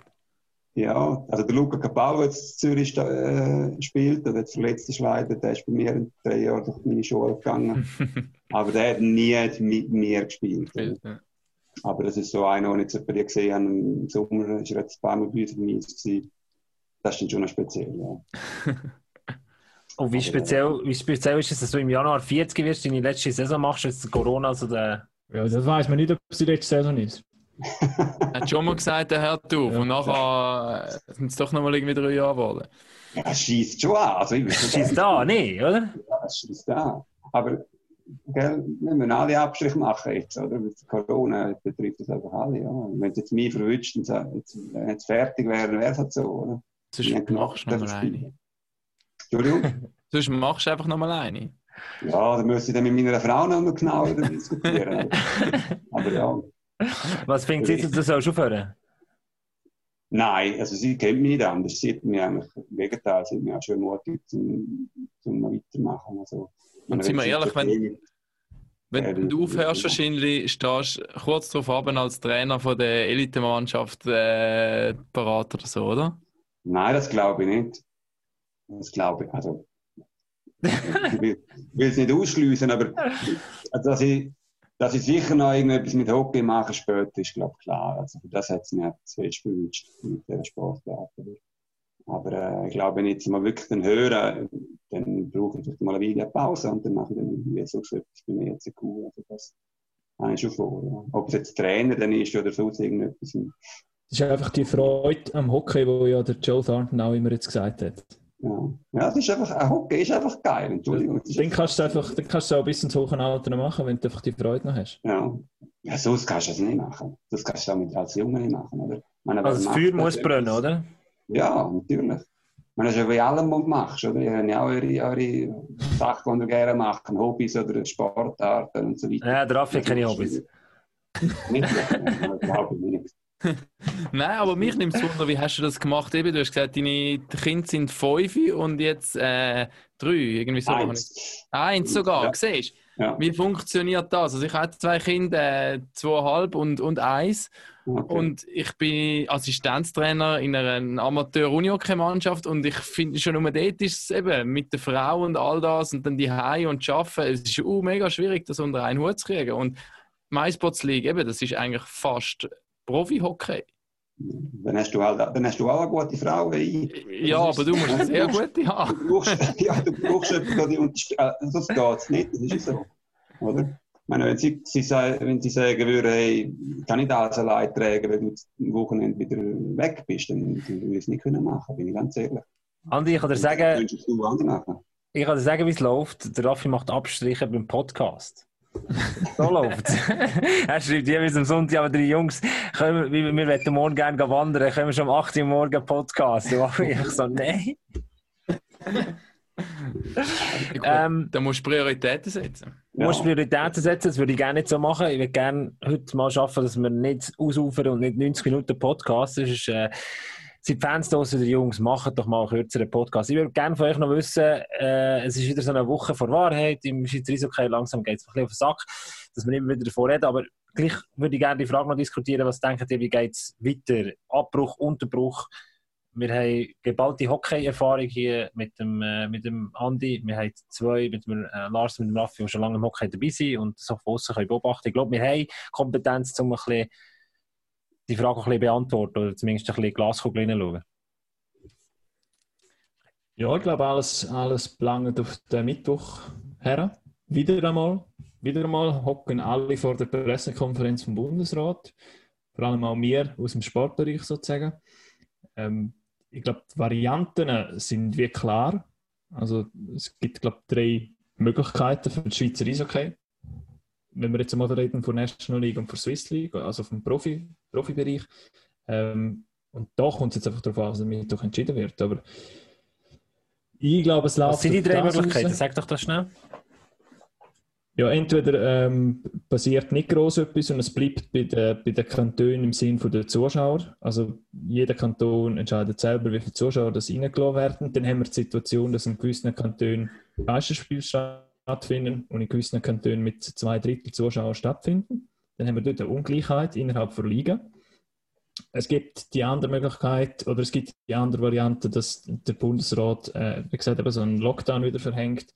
Ja, also der Luca Capallo, der jetzt in Zürich äh, spielt, der jetzt verletzt ist leider, der ist bei mir in drei Jahren durch meine Schule gegangen. <laughs> Aber der hat nie mit mir gespielt. Spielt, ja. Aber das ist so einer, den ich jetzt bei dir gesehen habe, im Sommer, ist er jetzt ein paar Mal bei uns Das ist dann schon noch speziell, ja. <laughs> Und wie speziell, wie speziell ist es, dass du im Januar 40 wirst, deine letzte Saison machst, jetzt Corona, also der... Ja, das weiß man nicht, ob es die letzte Saison ist. <laughs> Hat schon mal gesagt, der Duf. Ja. Und nachher äh, sind es doch noch mal irgendwie drei Jahre geworden. Ja, es schießt schon an. Also, schießt da, nee, oder? Ja, es schießt an. Aber gell, wir müssen alle Abstriche machen jetzt, oder? Mit Corona betrifft das einfach alle. Ja. Wenn es jetzt mich verwünscht und jetzt, jetzt fertig wäre, wäre es halt so, oder? Machst du noch mal eine. Entschuldigung? <laughs> Sonst machst du einfach noch mal eine. Ja, dann müsste ich dann mit meiner Frau noch mal genauer diskutieren. <laughs> Aber ja. Was fängt sie du sollst aufhören? Nein, also sie kennt mich nicht anders. Sie hat mich eigentlich, im Gegenteil, sie hat mich auch schon ermutigt, zum, zum weitermachen. Also, Und sind wir ehrlich, wenn, wenn du aufhörst, wahrscheinlich stehst du kurz darauf ab als Trainer von der Elitemannschaft äh, parat oder so, oder? Nein, das glaube ich nicht. Das glaube ich. Also, ich will, es nicht ausschließen, aber also, dass, ich, dass ich sicher noch irgendetwas mit Hockey mache später, ist, glaube ich, klar. Also, das hat es mir zu fest gewünscht mit dieser Sportart. Aber äh, ich glaube, wenn ich jetzt mal wirklich dann höre, dann brauche ich mal eine Weile Pause und dann mache ich dann wie so etwas bei mir jetzt cool. Also das habe ich schon vor. Ja. Ob es jetzt Trainer dann ist oder sonst irgendetwas. Das ist einfach die Freude am Hockey, wo ja der Joe Thornton auch immer jetzt gesagt hat. Ja, ja das ist einfach, ein Hockey ist einfach geil, Entschuldigung. Dann kannst du einfach, dann kannst du auch ein bisschen zu hohen Alter machen, wenn du einfach die Freude noch hast. Ja, ja sonst kannst du es nicht machen. Das kannst du auch mit als Junge nicht machen, oder? Meine, also das Feuer muss brennen, oder? Ja, natürlich. Man ist ja wie allem, du machst, oder? Ihr habt ja auch eure, eure Sachen, die ihr gerne macht, Hobbys oder Sportarten und so weiter. Ja, der Raffi hat keine Hobbys. nicht, glaube ich <laughs> nicht. <laughs> Nein, aber mich nimmt es wunder, wie hast du das gemacht? Eben, du hast gesagt, deine Kinder sind fünf und jetzt äh, drei, irgendwie so. Eins. Eins sogar, ja. siehst ja. Wie funktioniert das? Also ich habe zwei Kinder, äh, zweieinhalb und, und eins. Okay. Und ich bin Assistenztrainer in einer Amateur-Unihockey-Mannschaft und ich finde schon nur dort ist es eben mit der Frau und all das und dann die Hause und Arbeiten. Es ist uh, mega schwierig, das unter einen Hut zu kriegen. Und MySpots League, eben, das ist eigentlich fast Profi-Hockey. Dann hast, du halt, dann hast du auch eine gute Frau. Ja, aber du musst eine sehr gute haben. Du brauchst, <laughs> ja, du brauchst jemanden, die unterstützt. Das geht nicht, das ist so. Oder? Ich meine, wenn sie, sie, wenn sie sagen würden, hey, ich kann nicht alles allein tragen, wenn du am Wochenende wieder weg bist, dann, dann würde ich es nicht können machen, bin ich ganz ehrlich. Andi, ich kann dir sagen, ich kann dir sagen, wie es läuft. Der Raffi macht Abstriche beim Podcast. So läuft <laughs> Er schreibt jeweils am Sonntag, aber drei Jungs, können wir, wir wollen morgen gerne wandern, können wir schon um 8 Uhr morgen Podcast? Und <laughs> ich so, nein. ähm, da musst du Prioritäten setzen. Du musst Prioritäten setzen, das würde ich gerne nicht so machen. Ich würde gerne heute mal schaffen, dass wir nicht ausufern und nicht 90 Minuten Podcast. Das ist, äh, sind Fans draußen der Jungs, machen doch mal einen kürzeren Podcast. Ich würde gerne von euch noch wissen, äh, es ist wieder so eine Woche vor Wahrheit, im Schweizer Eishockey langsam geht es ein bisschen auf den Sack, dass wir immer wieder davor reden, aber gleich würde ich gerne die Frage noch diskutieren, was denkt ihr, wie geht es weiter? Abbruch, Unterbruch? Wir haben geballte Hockey-Erfahrung hier mit dem, äh, mit dem Andi. Wir haben zwei mit dem äh, Lars und dem Raffi, die schon lange im Hockey dabei sind und so von außen beobachten. Ich glaube, wir haben Kompetenz, um ein bisschen die Frage ein bisschen beantworten oder zumindest ein bisschen Glaskugel hineinschauen. Ja, ich glaube, alles, alles belangt auf den Mittwoch her. Wieder einmal. Wieder einmal hocken alle vor der Pressekonferenz vom Bundesrat. Vor allem auch wir aus dem Sportbereich sozusagen. Ähm, ich glaube, die Varianten sind wie klar. Also es gibt, glaube ich, drei Möglichkeiten für die Schweizer Eishockey. Wenn wir jetzt mal reden von National League und von Swiss League, also vom Profi, Profibereich. Ähm, und da kommt es jetzt einfach darauf an, was damit doch entschieden wird. Aber ich glaube, es läuft. Was sind die drei Möglichkeiten? Sag doch das schnell. Ja, entweder ähm, passiert nicht groß etwas und es bleibt bei den, bei den Kantonen im Sinn der Zuschauer. Also jeder Kanton entscheidet selber, wie viele Zuschauer das reingelassen werden. Dann haben wir die Situation, dass in gewissen Kantonen Geisterspiele stattfinden und in gewissen Kantonen mit zwei Drittel Zuschauern stattfinden. Dann haben wir dort eine Ungleichheit innerhalb der Liga. Es gibt die andere Möglichkeit oder es gibt die andere Variante, dass der Bundesrat, äh, wie gesagt, eben so einen Lockdown wieder verhängt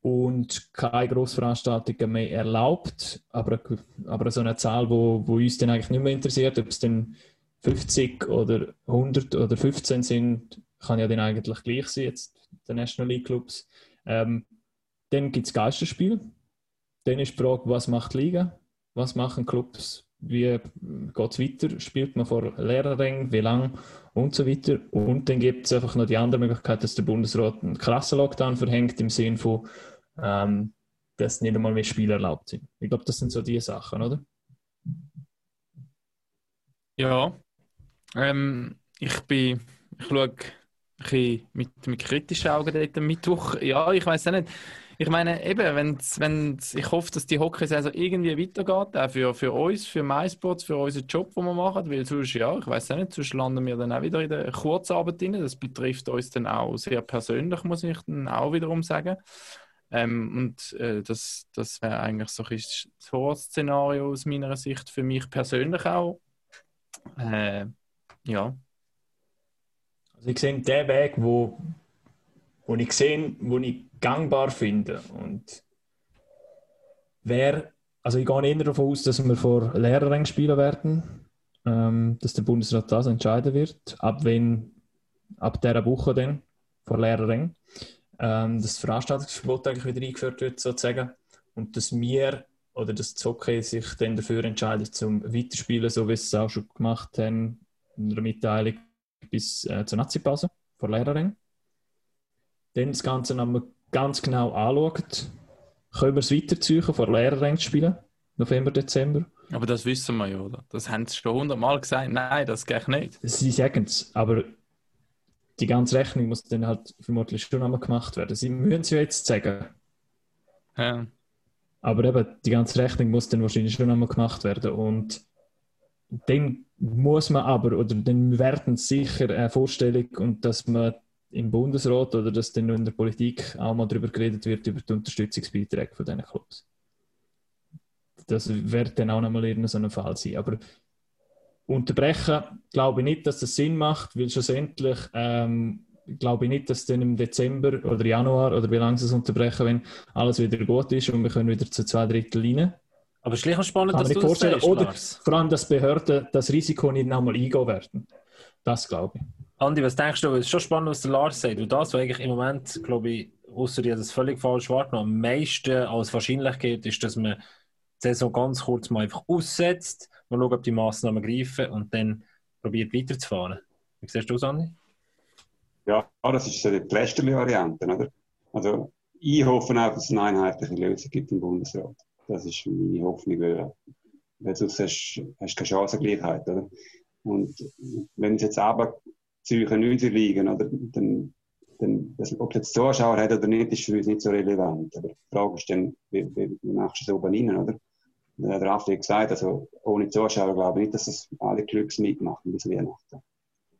und keine Grossveranstaltungen mehr erlaubt. Aber, aber so eine Zahl, wo, wo uns dann eigentlich nicht mehr interessiert, ob es dann 50 oder 100 oder 15 sind, kann ja dann eigentlich gleich sein, jetzt der National League Clubs. Ähm, dann gibt es Geisterspiel. Dann ist die Frage, was macht Liga? Was machen Clubs? Wie geht es weiter? Spielt man vor Lehrerrängen? Wie lange? Und so weiter. Und dann gibt es einfach noch die andere Möglichkeit, dass der Bundesrat einen krassen Lockdown verhängt, im Sinne von, ähm, dass nicht einmal mehr Spiele erlaubt sind. Ich glaube, das sind so die Sachen, oder? Ja. Ähm, ich bin, ich schaue mit, mit kritischen Augen dort am Mittwoch. Ja, ich weiß auch nicht. Ich meine, eben, wenn's, wenn's, ich hoffe, dass die Hockeysaison irgendwie weitergeht, auch für, für uns, für MySports, für unseren Job, den wir machen, weil sonst, ja, ich weiß auch nicht, sonst landen wir dann auch wieder in der Kurzarbeit drin. Das betrifft uns dann auch sehr persönlich, muss ich dann auch wiederum sagen. Ähm, und äh, das, das wäre eigentlich so ein Horror-Szenario aus meiner Sicht für mich persönlich auch. Äh, ja. Also ich sehe den Weg, wo, wo ich sehe, wo ich gangbar finde und wer, also ich gehe eher davon aus, dass wir vor Lehrerrängen spielen werden, ähm, dass der Bundesrat das entscheiden wird, ab wenn, ab dieser Woche dann vor Lehrerrängen ähm, dass das Veranstaltungsverbot eigentlich wieder eingeführt wird, sozusagen. Und dass wir oder dass das Hockey sich dann dafür entscheidet, zum Weiterspielen, so wie sie es auch schon gemacht haben, in einer Mitteilung bis äh, zur Nazi-Pause vor Lehrerin. Dann das Ganze nochmal ganz genau anschaut, können wir es weiterziehen, vor Lehrerin zu spielen, November, Dezember. Aber das wissen wir ja, oder? Das haben sie schon hundertmal gesagt. Nein, das geht nicht. Sie sagen es, aber die ganze Rechnung muss dann halt vermutlich schon einmal gemacht werden. Sie müssen es ja jetzt sagen. Ja. Aber eben, die ganze Rechnung muss dann wahrscheinlich schon einmal gemacht werden. Und dann muss man aber, oder dann werden sicher eine Vorstellung und dass man im Bundesrat oder dass dann in der Politik auch mal darüber geredet wird, über die Unterstützungsbeiträge von diesen Clubs. Das wird dann auch nochmal irgendein so ein Fall sein. Aber unterbrechen, glaube ich nicht, dass das Sinn macht, weil schlussendlich ähm, glaube ich nicht, dass dann im Dezember oder Januar oder wie lange sie es unterbrechen, wenn alles wieder gut ist und wir können wieder zu zwei Drittel rein. Aber es ist auch spannend, dass du das sagst, Oder vor allem, dass Behörden das Risiko nicht nochmal eingehen werden. Das glaube ich. Andi, was denkst du? Es ist schon spannend, was der Lars sagt. Und das, was eigentlich im Moment, glaube ich, außer dir das völlig falsch wahrgenommen, am meisten als wahrscheinlich geht, ist, dass man die Saison ganz kurz mal einfach aussetzt mal schauen, ob die Massnahmen greifen und dann probiert weiterzufahren. Wie siehst du das, Andi? Ja, das ist die Plästerli-Variante, oder? Also, ich hoffe auch, dass es eine einheitliche Lösung gibt im Bundesrat. Das ist meine Hoffnung, weil, weil sonst hast du keine Chancengleichheit, oder? Und wenn es jetzt aber Züge nicht liegen, oder, dann dann, das, ob jetzt Zuschauer hat oder nicht, ist für uns nicht so relevant. Aber die Frage ist dann, wie, wie, machst du es oben rein, oder? Der Raffi hat gesagt, also ohne Zuschauer glaube ich nicht, dass das alle Glücks mitmachen bis Weihnachten.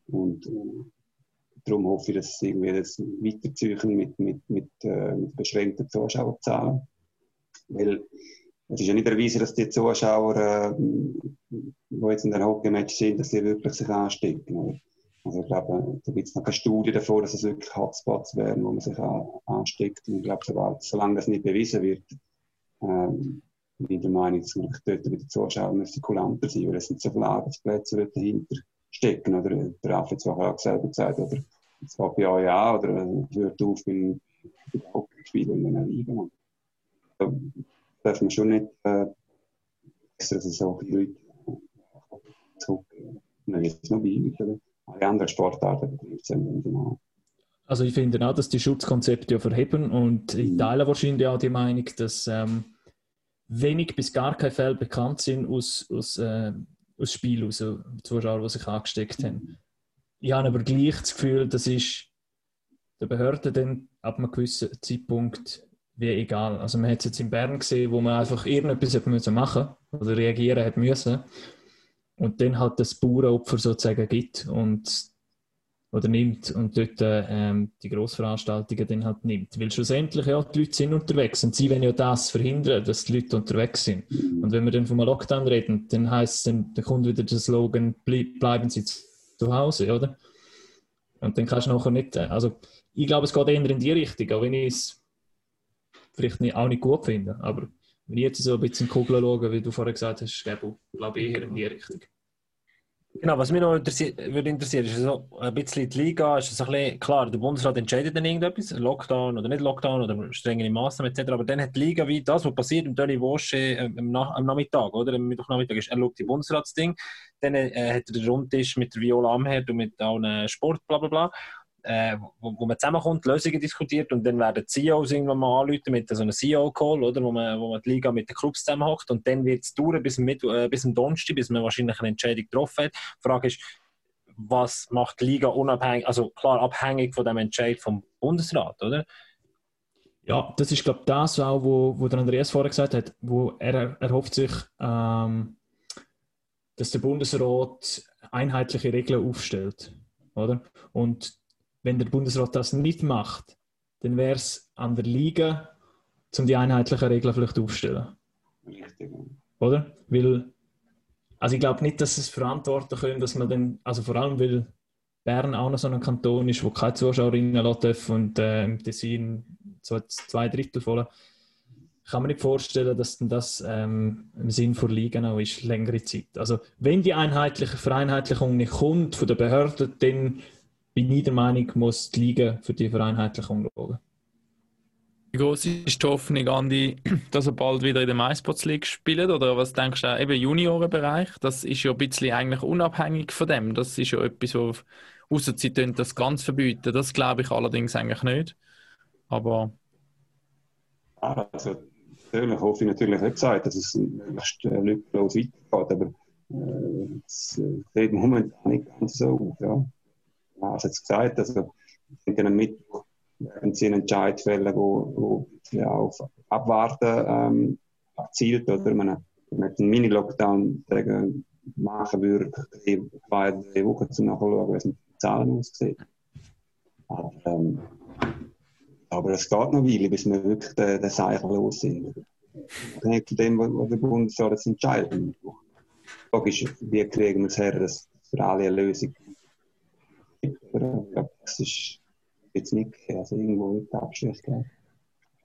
Und äh, darum hoffe ich, dass es irgendwie das weiterziehen mit, mit, mit, äh, mit beschränkten Zuschauerzahlen. Weil es ist ja nicht erwiesen, dass die Zuschauer, äh, die jetzt in der Hockey-Match sind, dass sie wirklich sich anstecken. Also ich glaube, da gibt es noch keine Studie davor, dass es wirklich Hotspots wären, wo man sich ansteckt. Und ich glaube, solange das nicht bewiesen wird, ähm, bin ich der Meinung, dass man dort mit den Zuschauern müssen kulanter sein, weil es sind so viele Arbeitsplätze dahinter stecken. Oder der Raff hat auch selber gesagt, oder es geht bei euch an, oder hört auf beim Hockeyspielen in einer Liga. Da darf man schon nicht äh, extra so viele Leute zurück. Nein, jetzt noch bei oder? Alle anderen Sportarten betrifft genau. Also ich finde auch, dass die Schutzkonzepte ja verheben und ich mhm. teile wahrscheinlich auch die Meinung, dass ähm, wenig bis gar keine Fälle bekannt sind aus, aus, äh, aus Spiel, aus Zuschauern, die sich angesteckt haben. Ich habe aber gleich das Gefühl, das ist der Behörde dann ab einem gewissen Zeitpunkt wie egal. Also man hat es jetzt in Bern gesehen, wo man einfach irgendetwas machen musste oder reagieren hat müssen und dann halt das Bauernopfer sozusagen gibt und oder nimmt und dort ähm, die Grossveranstaltungen dann halt nimmt. Weil schlussendlich ja, die Leute sind unterwegs und sie wollen ja das verhindern, dass die Leute unterwegs sind. Und wenn wir dann vom Lockdown reden, dann heißt es, dann, dann kommt wieder der Slogan, bleiben Sie zu Hause, oder? Und dann kannst du nachher nicht, äh, also ich glaube, es geht eher in die Richtung, auch wenn ich es vielleicht nicht, auch nicht gut finde, aber wenn ich jetzt so ein bisschen Kugeln schaue, wie du vorher gesagt hast, glaube ich eher in die Richtung. Genau, was mich noch interessiert, würde interessieren, ist so ein bisschen die Liga, ist so ein bisschen, klar, der Bundesrat entscheidet dann irgendetwas, Lockdown oder nicht Lockdown oder strengere Maßnahmen etc., aber dann hat die Liga wie das, was passiert im Tony Wosche äh, am, Nach am Nachmittag, oder? Am Mittwochnachmittag ist, er schaut die Bundesratsding, dann äh, hat er den Rundtisch mit der Viola Amherd und mit allen Sport, bla bla bla äh, wo, wo man zusammenkommt, Lösungen diskutiert und dann werden CEOs irgendwann mal anrufen mit so einem CEO-Call, oder, wo man, wo man die Liga mit den Clubs zusammenhockt und dann wird es dauern bis, mit, äh, bis am Donnerstag, bis man wahrscheinlich eine Entscheidung getroffen hat. Die Frage ist, was macht die Liga unabhängig, also klar abhängig von dem Entscheid vom Bundesrat, oder? Ja, das ist glaube ich das auch, wo, wo der Andreas vorher gesagt hat, wo er erhofft sich, ähm, dass der Bundesrat einheitliche Regeln aufstellt, oder? Und wenn der Bundesrat das nicht macht, dann wäre es an der Liga, um die einheitlichen Regeln vielleicht aufzustellen. Richtig. Oder? Weil, also ich glaube nicht, dass es verantworten können, dass man dann, also vor allem, weil Bern auch noch so ein Kanton ist, wo keine Zuschauerinnen dürfen und äh, im Tessin so zwei Drittel voll. Kann man nicht vorstellen, dass denn das ähm, im Sinn von Ligen auch ist, längere Zeit. Also wenn die einheitliche Vereinheitlichung nicht kommt von der Behörde, dann bin ich der Meinung, muss die Liga für die Vereinheitlichung schauen. Wie groß ist die Hoffnung, Andi, <clears throat> dass er bald wieder in der MySports League spielt? Oder was denkst du, eben Juniorenbereich? Das ist ja ein bisschen eigentlich unabhängig von dem. Das ist ja etwas, wo, außer sie das ganz verbieten. Das glaube ich allerdings eigentlich nicht. Aber. Also, natürlich hoffe ich natürlich nicht gesagt, dass es möglichst lückenlos weitergeht. Aber äh, es äh, sieht momentan nicht ganz so aus. Ja hast jetzt gesagt, also denke, am Mittwoch werden sie einen Entscheid fällen, wo, wo ja, auf Abwarten ähm, abzielt, oder man, man einen Mini-Lockdown machen würde, zwei, drei Wochen zum Nachschauen, wie es mit den Zahlen aussieht. Aber, ähm, aber es geht noch eine Weile, bis wir wirklich den, den Zeichen los sind. Hängt von dem, was der Bundesrat entscheidet. Logisch, wie kriegen wir es her, dass für alle eine Lösung ja, das ist jetzt nicht also irgendwo nicht abschließend.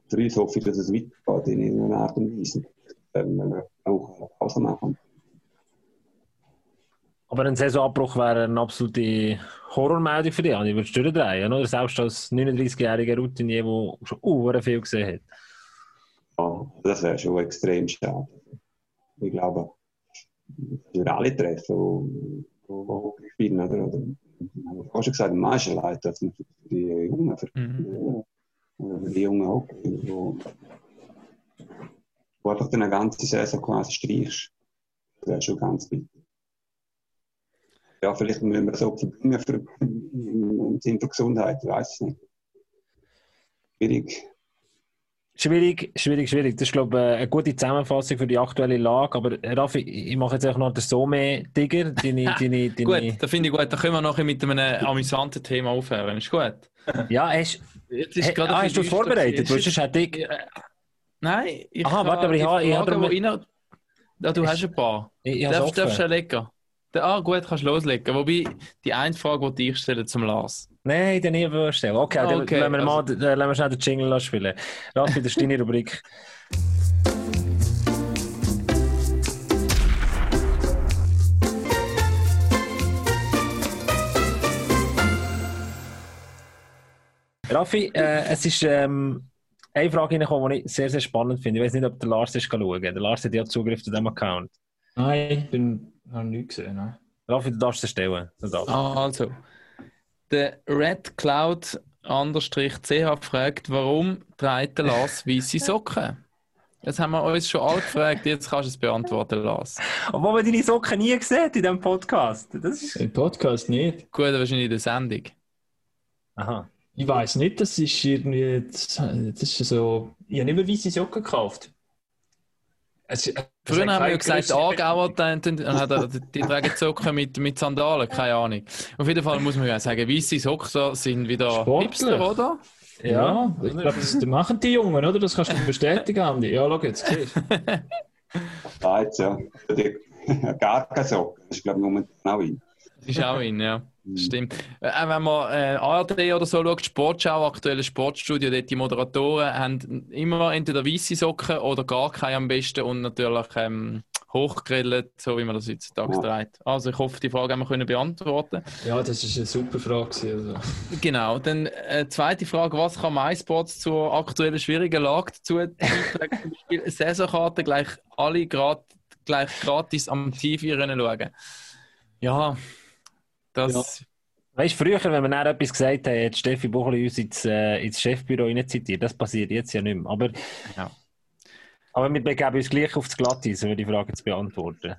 Für uns hoffe ich, dass es weitergeht in irgendeiner Art und Weise, wenn wir auch eine Pause machen. Aber ein Saisonabbruch wäre eine absolute Horrormeldung für dich, Andi. Würdest du durchdrehen, oder? Selbst als 39-jähriger Routinier, der schon uh, viel gesehen hat. Ja, das wäre schon extrem schade. Ich glaube, wir alle treffen, die oder? oder habe ich auch schon gesagt, am meisten leid für die Jungen, für, mhm. für die Jungen auch, wo, wo einfach eine ganze Saison quasi streichst. Das wäre schon ganz bitter. Ja, vielleicht müssen wir so verbringen für, im Sinn von Gesundheit, ich weiß es nicht. schwierig. Schwierig, schwierig, schwierig. Das ist, glaube ich, eine gute Zusammenfassung für die aktuelle Lage. Aber äh, Raffi, ich mache jetzt auch noch den Sommer-Digger. Deine, <laughs> deine, deine... Gut, da finde ich gut. Da können wir nachher mit einem amüsanten Thema aufhören. Ist gut. <laughs> Ja, hast, Jetzt hey, ah, hast du es vorbereitet? Du hast Jetzt es dick. ist- Nein, ich Aha, warte, aber ich habe- ich habe die rein... Ja, du hast ein paar. Ich, ich Darfst, darfst du legen? Ah, gut, kannst du loslegen. Wobei, die eine Frage, die ich stelle zum Lars. Nein, den nie vorstellen. Okay, Ah, dann okay, lassen wir, mal, also- dann lassen wir schnell den Jingle spielen. Raffi, das ist deine Rubrik. Raffi, äh, es ist ähm, eine Frage reingekommen, die ich sehr, sehr spannend finde. Ich weiß nicht, ob der Lars ist schauen. Der Lars hat ja Zugriff zu diesem Account. Nein, ich bin, habe nichts gesehen. Nein. Raffi, du darfst es stellen. Du darfst. Ah, also. Der Red Cloud Understrich CH fragt, warum trägt der Lars weiße Socken? Das haben wir uns schon alle gefragt, jetzt kannst du es beantworten, Lars. Obwohl man deine Socken nie gesehen in diesem Podcast. Das ist... Im Podcast nicht. Gut, wahrscheinlich in der Sendung. Aha. Ich weiß nicht, das ist irgendwie. Das, das ist so. Ich habe nicht mehr weiße Socken gekauft. Es, es Früher hat haben wir ja gesagt, Aargauer, die, die, die, die tragen Socken mit, mit Sandalen, keine Ahnung. Auf jeden Fall muss man ja sagen, weiße Socken sind wieder. Hipster, oder? Ja, ich glaube, das, das machen die Jungen, oder? Das kannst du bestätigen, Andi. Ja, schau jetzt, siehst du. Da <laughs> jetzt, ja. Die, <laughs> gar keine Socken. Das ist, glaube ich, momentan auch in. Das ist auch in, ja. Stimmt. Äh, Auch wenn man äh, ARD oder so schaut, Sportschau, aktuelles Sportstudio, dort die Moderatoren haben immer entweder weiße Socken oder gar keine am besten und natürlich ähm, hochgegrillt, so wie man das heutzutage Ja. trägt. Also ich hoffe, die Frage haben wir können beantworten. Ja, das ist eine super Frage. Also. Genau. Dann äh, zweite Frage, was kann MySports zur aktuellen schwierigen Lage dazu beitragen? Zum Beispiel Saisonkarten gleich alle grad, gleich gratis am TV schauen. Ja, das... Weißt du, früher, wenn wir dann etwas gesagt haben, hat Steffi Buchli uns ins, äh, ins Chefbüro zitiert. Das passiert jetzt ja nicht mehr. Aber, Ja. aber wir begeben uns gleich aufs Glatteis, um die Frage zu beantworten.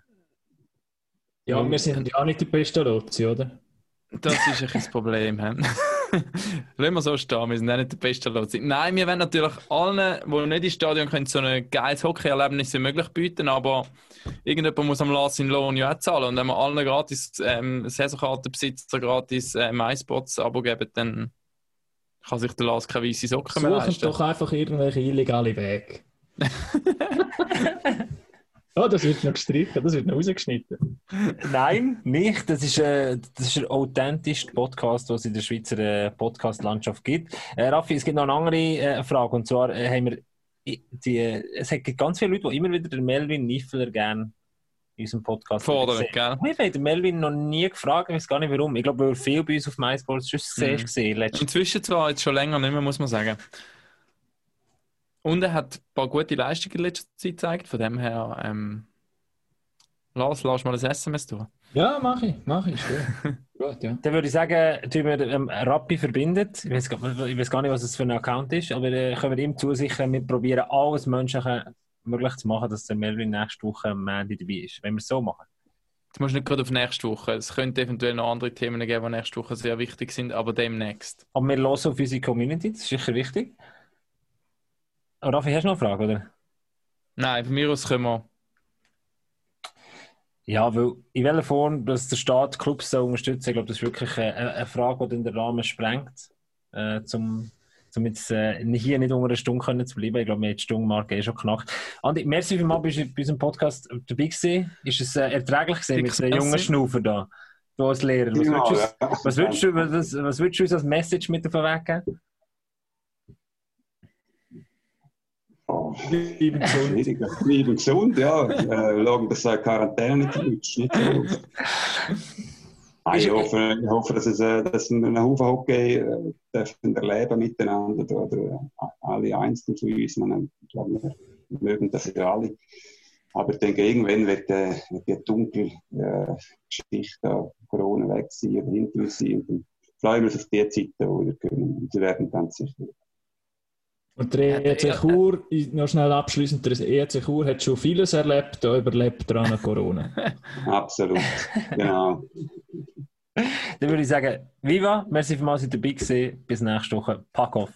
Ja, wir sind ja auch nicht die besten Lotsi, oder? Das ist ein das Problem. <laughs> Lassen wir so stehen, wir sind auch nicht der beste Lotsi. Nein, wir wollen natürlich allen, die nicht ins Stadion können, so ein geiles Hockey-Erlebnis wie möglich bieten, aber irgendjemand muss am Lars seinen Lohn ja auch zahlen. Und wenn wir allen gratis ähm, Saisonkartenbesitzer gratis äh, MySpots-Abo geben, dann kann sich der Lars keine weiße Socken mehr Suchen leisten. doch einfach irgendwelche illegale Wege. <laughs> oh, das wird noch gestrichen, das wird noch rausgeschnitten. Nein, nicht. Das ist, äh, das ist der authentischste Podcast, den es in der Schweizer äh, Podcast-Landschaft gibt. Äh, Raffi, es gibt noch eine andere äh, Frage. Und zwar äh, haben wir die, äh, es gibt ganz viele Leute, die immer wieder den Melvin Niffler gerne in unserem Podcast Fordern, gell? Wir haben den Melvin noch nie gefragt, ich weiß gar nicht warum. Ich glaube, weil er viel bei uns auf MySports schon Mhm. mhm. gesehen Inzwischen zwar jetzt schon länger nicht mehr, muss man sagen. Und er hat ein paar gute Leistungen in letzter Zeit gezeigt, von dem her, ähm, Lars, lass mal ein SMS durch. Ja, mach ich, mach ich. <laughs> Gut, ja. Dann würde ich sagen, tun wir ähm, Rappi verbindet. Ich weiß, gar- ich weiß gar nicht, was es für ein Account ist, aber äh, können wir ihm zusichern, wir probieren alles Menschliche möglich zu machen, dass der Melvin nächste Woche am Mandy dabei ist. Wenn wir es so machen. Jetzt musst du nicht gerade auf nächste Woche. Es könnte eventuell noch andere Themen geben, die nächste Woche sehr wichtig sind, aber demnächst. Aber wir hören auf unsere Community, das ist sicher wichtig. Raffi, hast du noch eine Frage, oder? Nein, von mir aus können wir. Ja, weil in welcher Form, dass der Staat Clubs so unterstützt, ich glaube, das ist wirklich eine, eine Frage, die den Rahmen sprengt, äh, zum, zum jetzt äh, hier nicht unter einer Stunde können zu bleiben. Ich glaube, wir haben die Stundenmarke eh schon knackt. Andi, merci vielmals, bist du bei unserem Podcast dabei gewesen. Ist es äh, erträglich gewesen mit den jungen Merci. Schnaufer da? Du als Lehrer. Was Ja, würdest du, ja. was würdest du, was, was würdest du uns als Message mit auf den Weg geben? Oh, Bleiben gesund. schwierig. Bleiben gesund, ja. Äh, schauen, dass eine Quarantäne nicht. Nicht ich, hoffe, ich hoffe, dass, es, äh, dass wir einen Haufen Hockey äh, dürfen erleben miteinander. Oder, äh, alle einzeln von uns. Man, ich glaube, wir mögen das ja alle. Aber ich denke, irgendwann wird, äh, wird die dunkle äh, Geschichte Corona weg sein oder hinter uns sein. Und dann freuen wir uns auf die Zeiten, wo wir können. Und sie werden ganz sicher. Und der EC Chur, noch schnell abschließend, der EC Chur hat schon vieles erlebt, da überlebt er noch Corona. <laughs> Absolut. genau. Dann würde ich sagen, Viva, merci vielmals, dass ihr dabei gewesen. Bis nächste Woche. Pack off.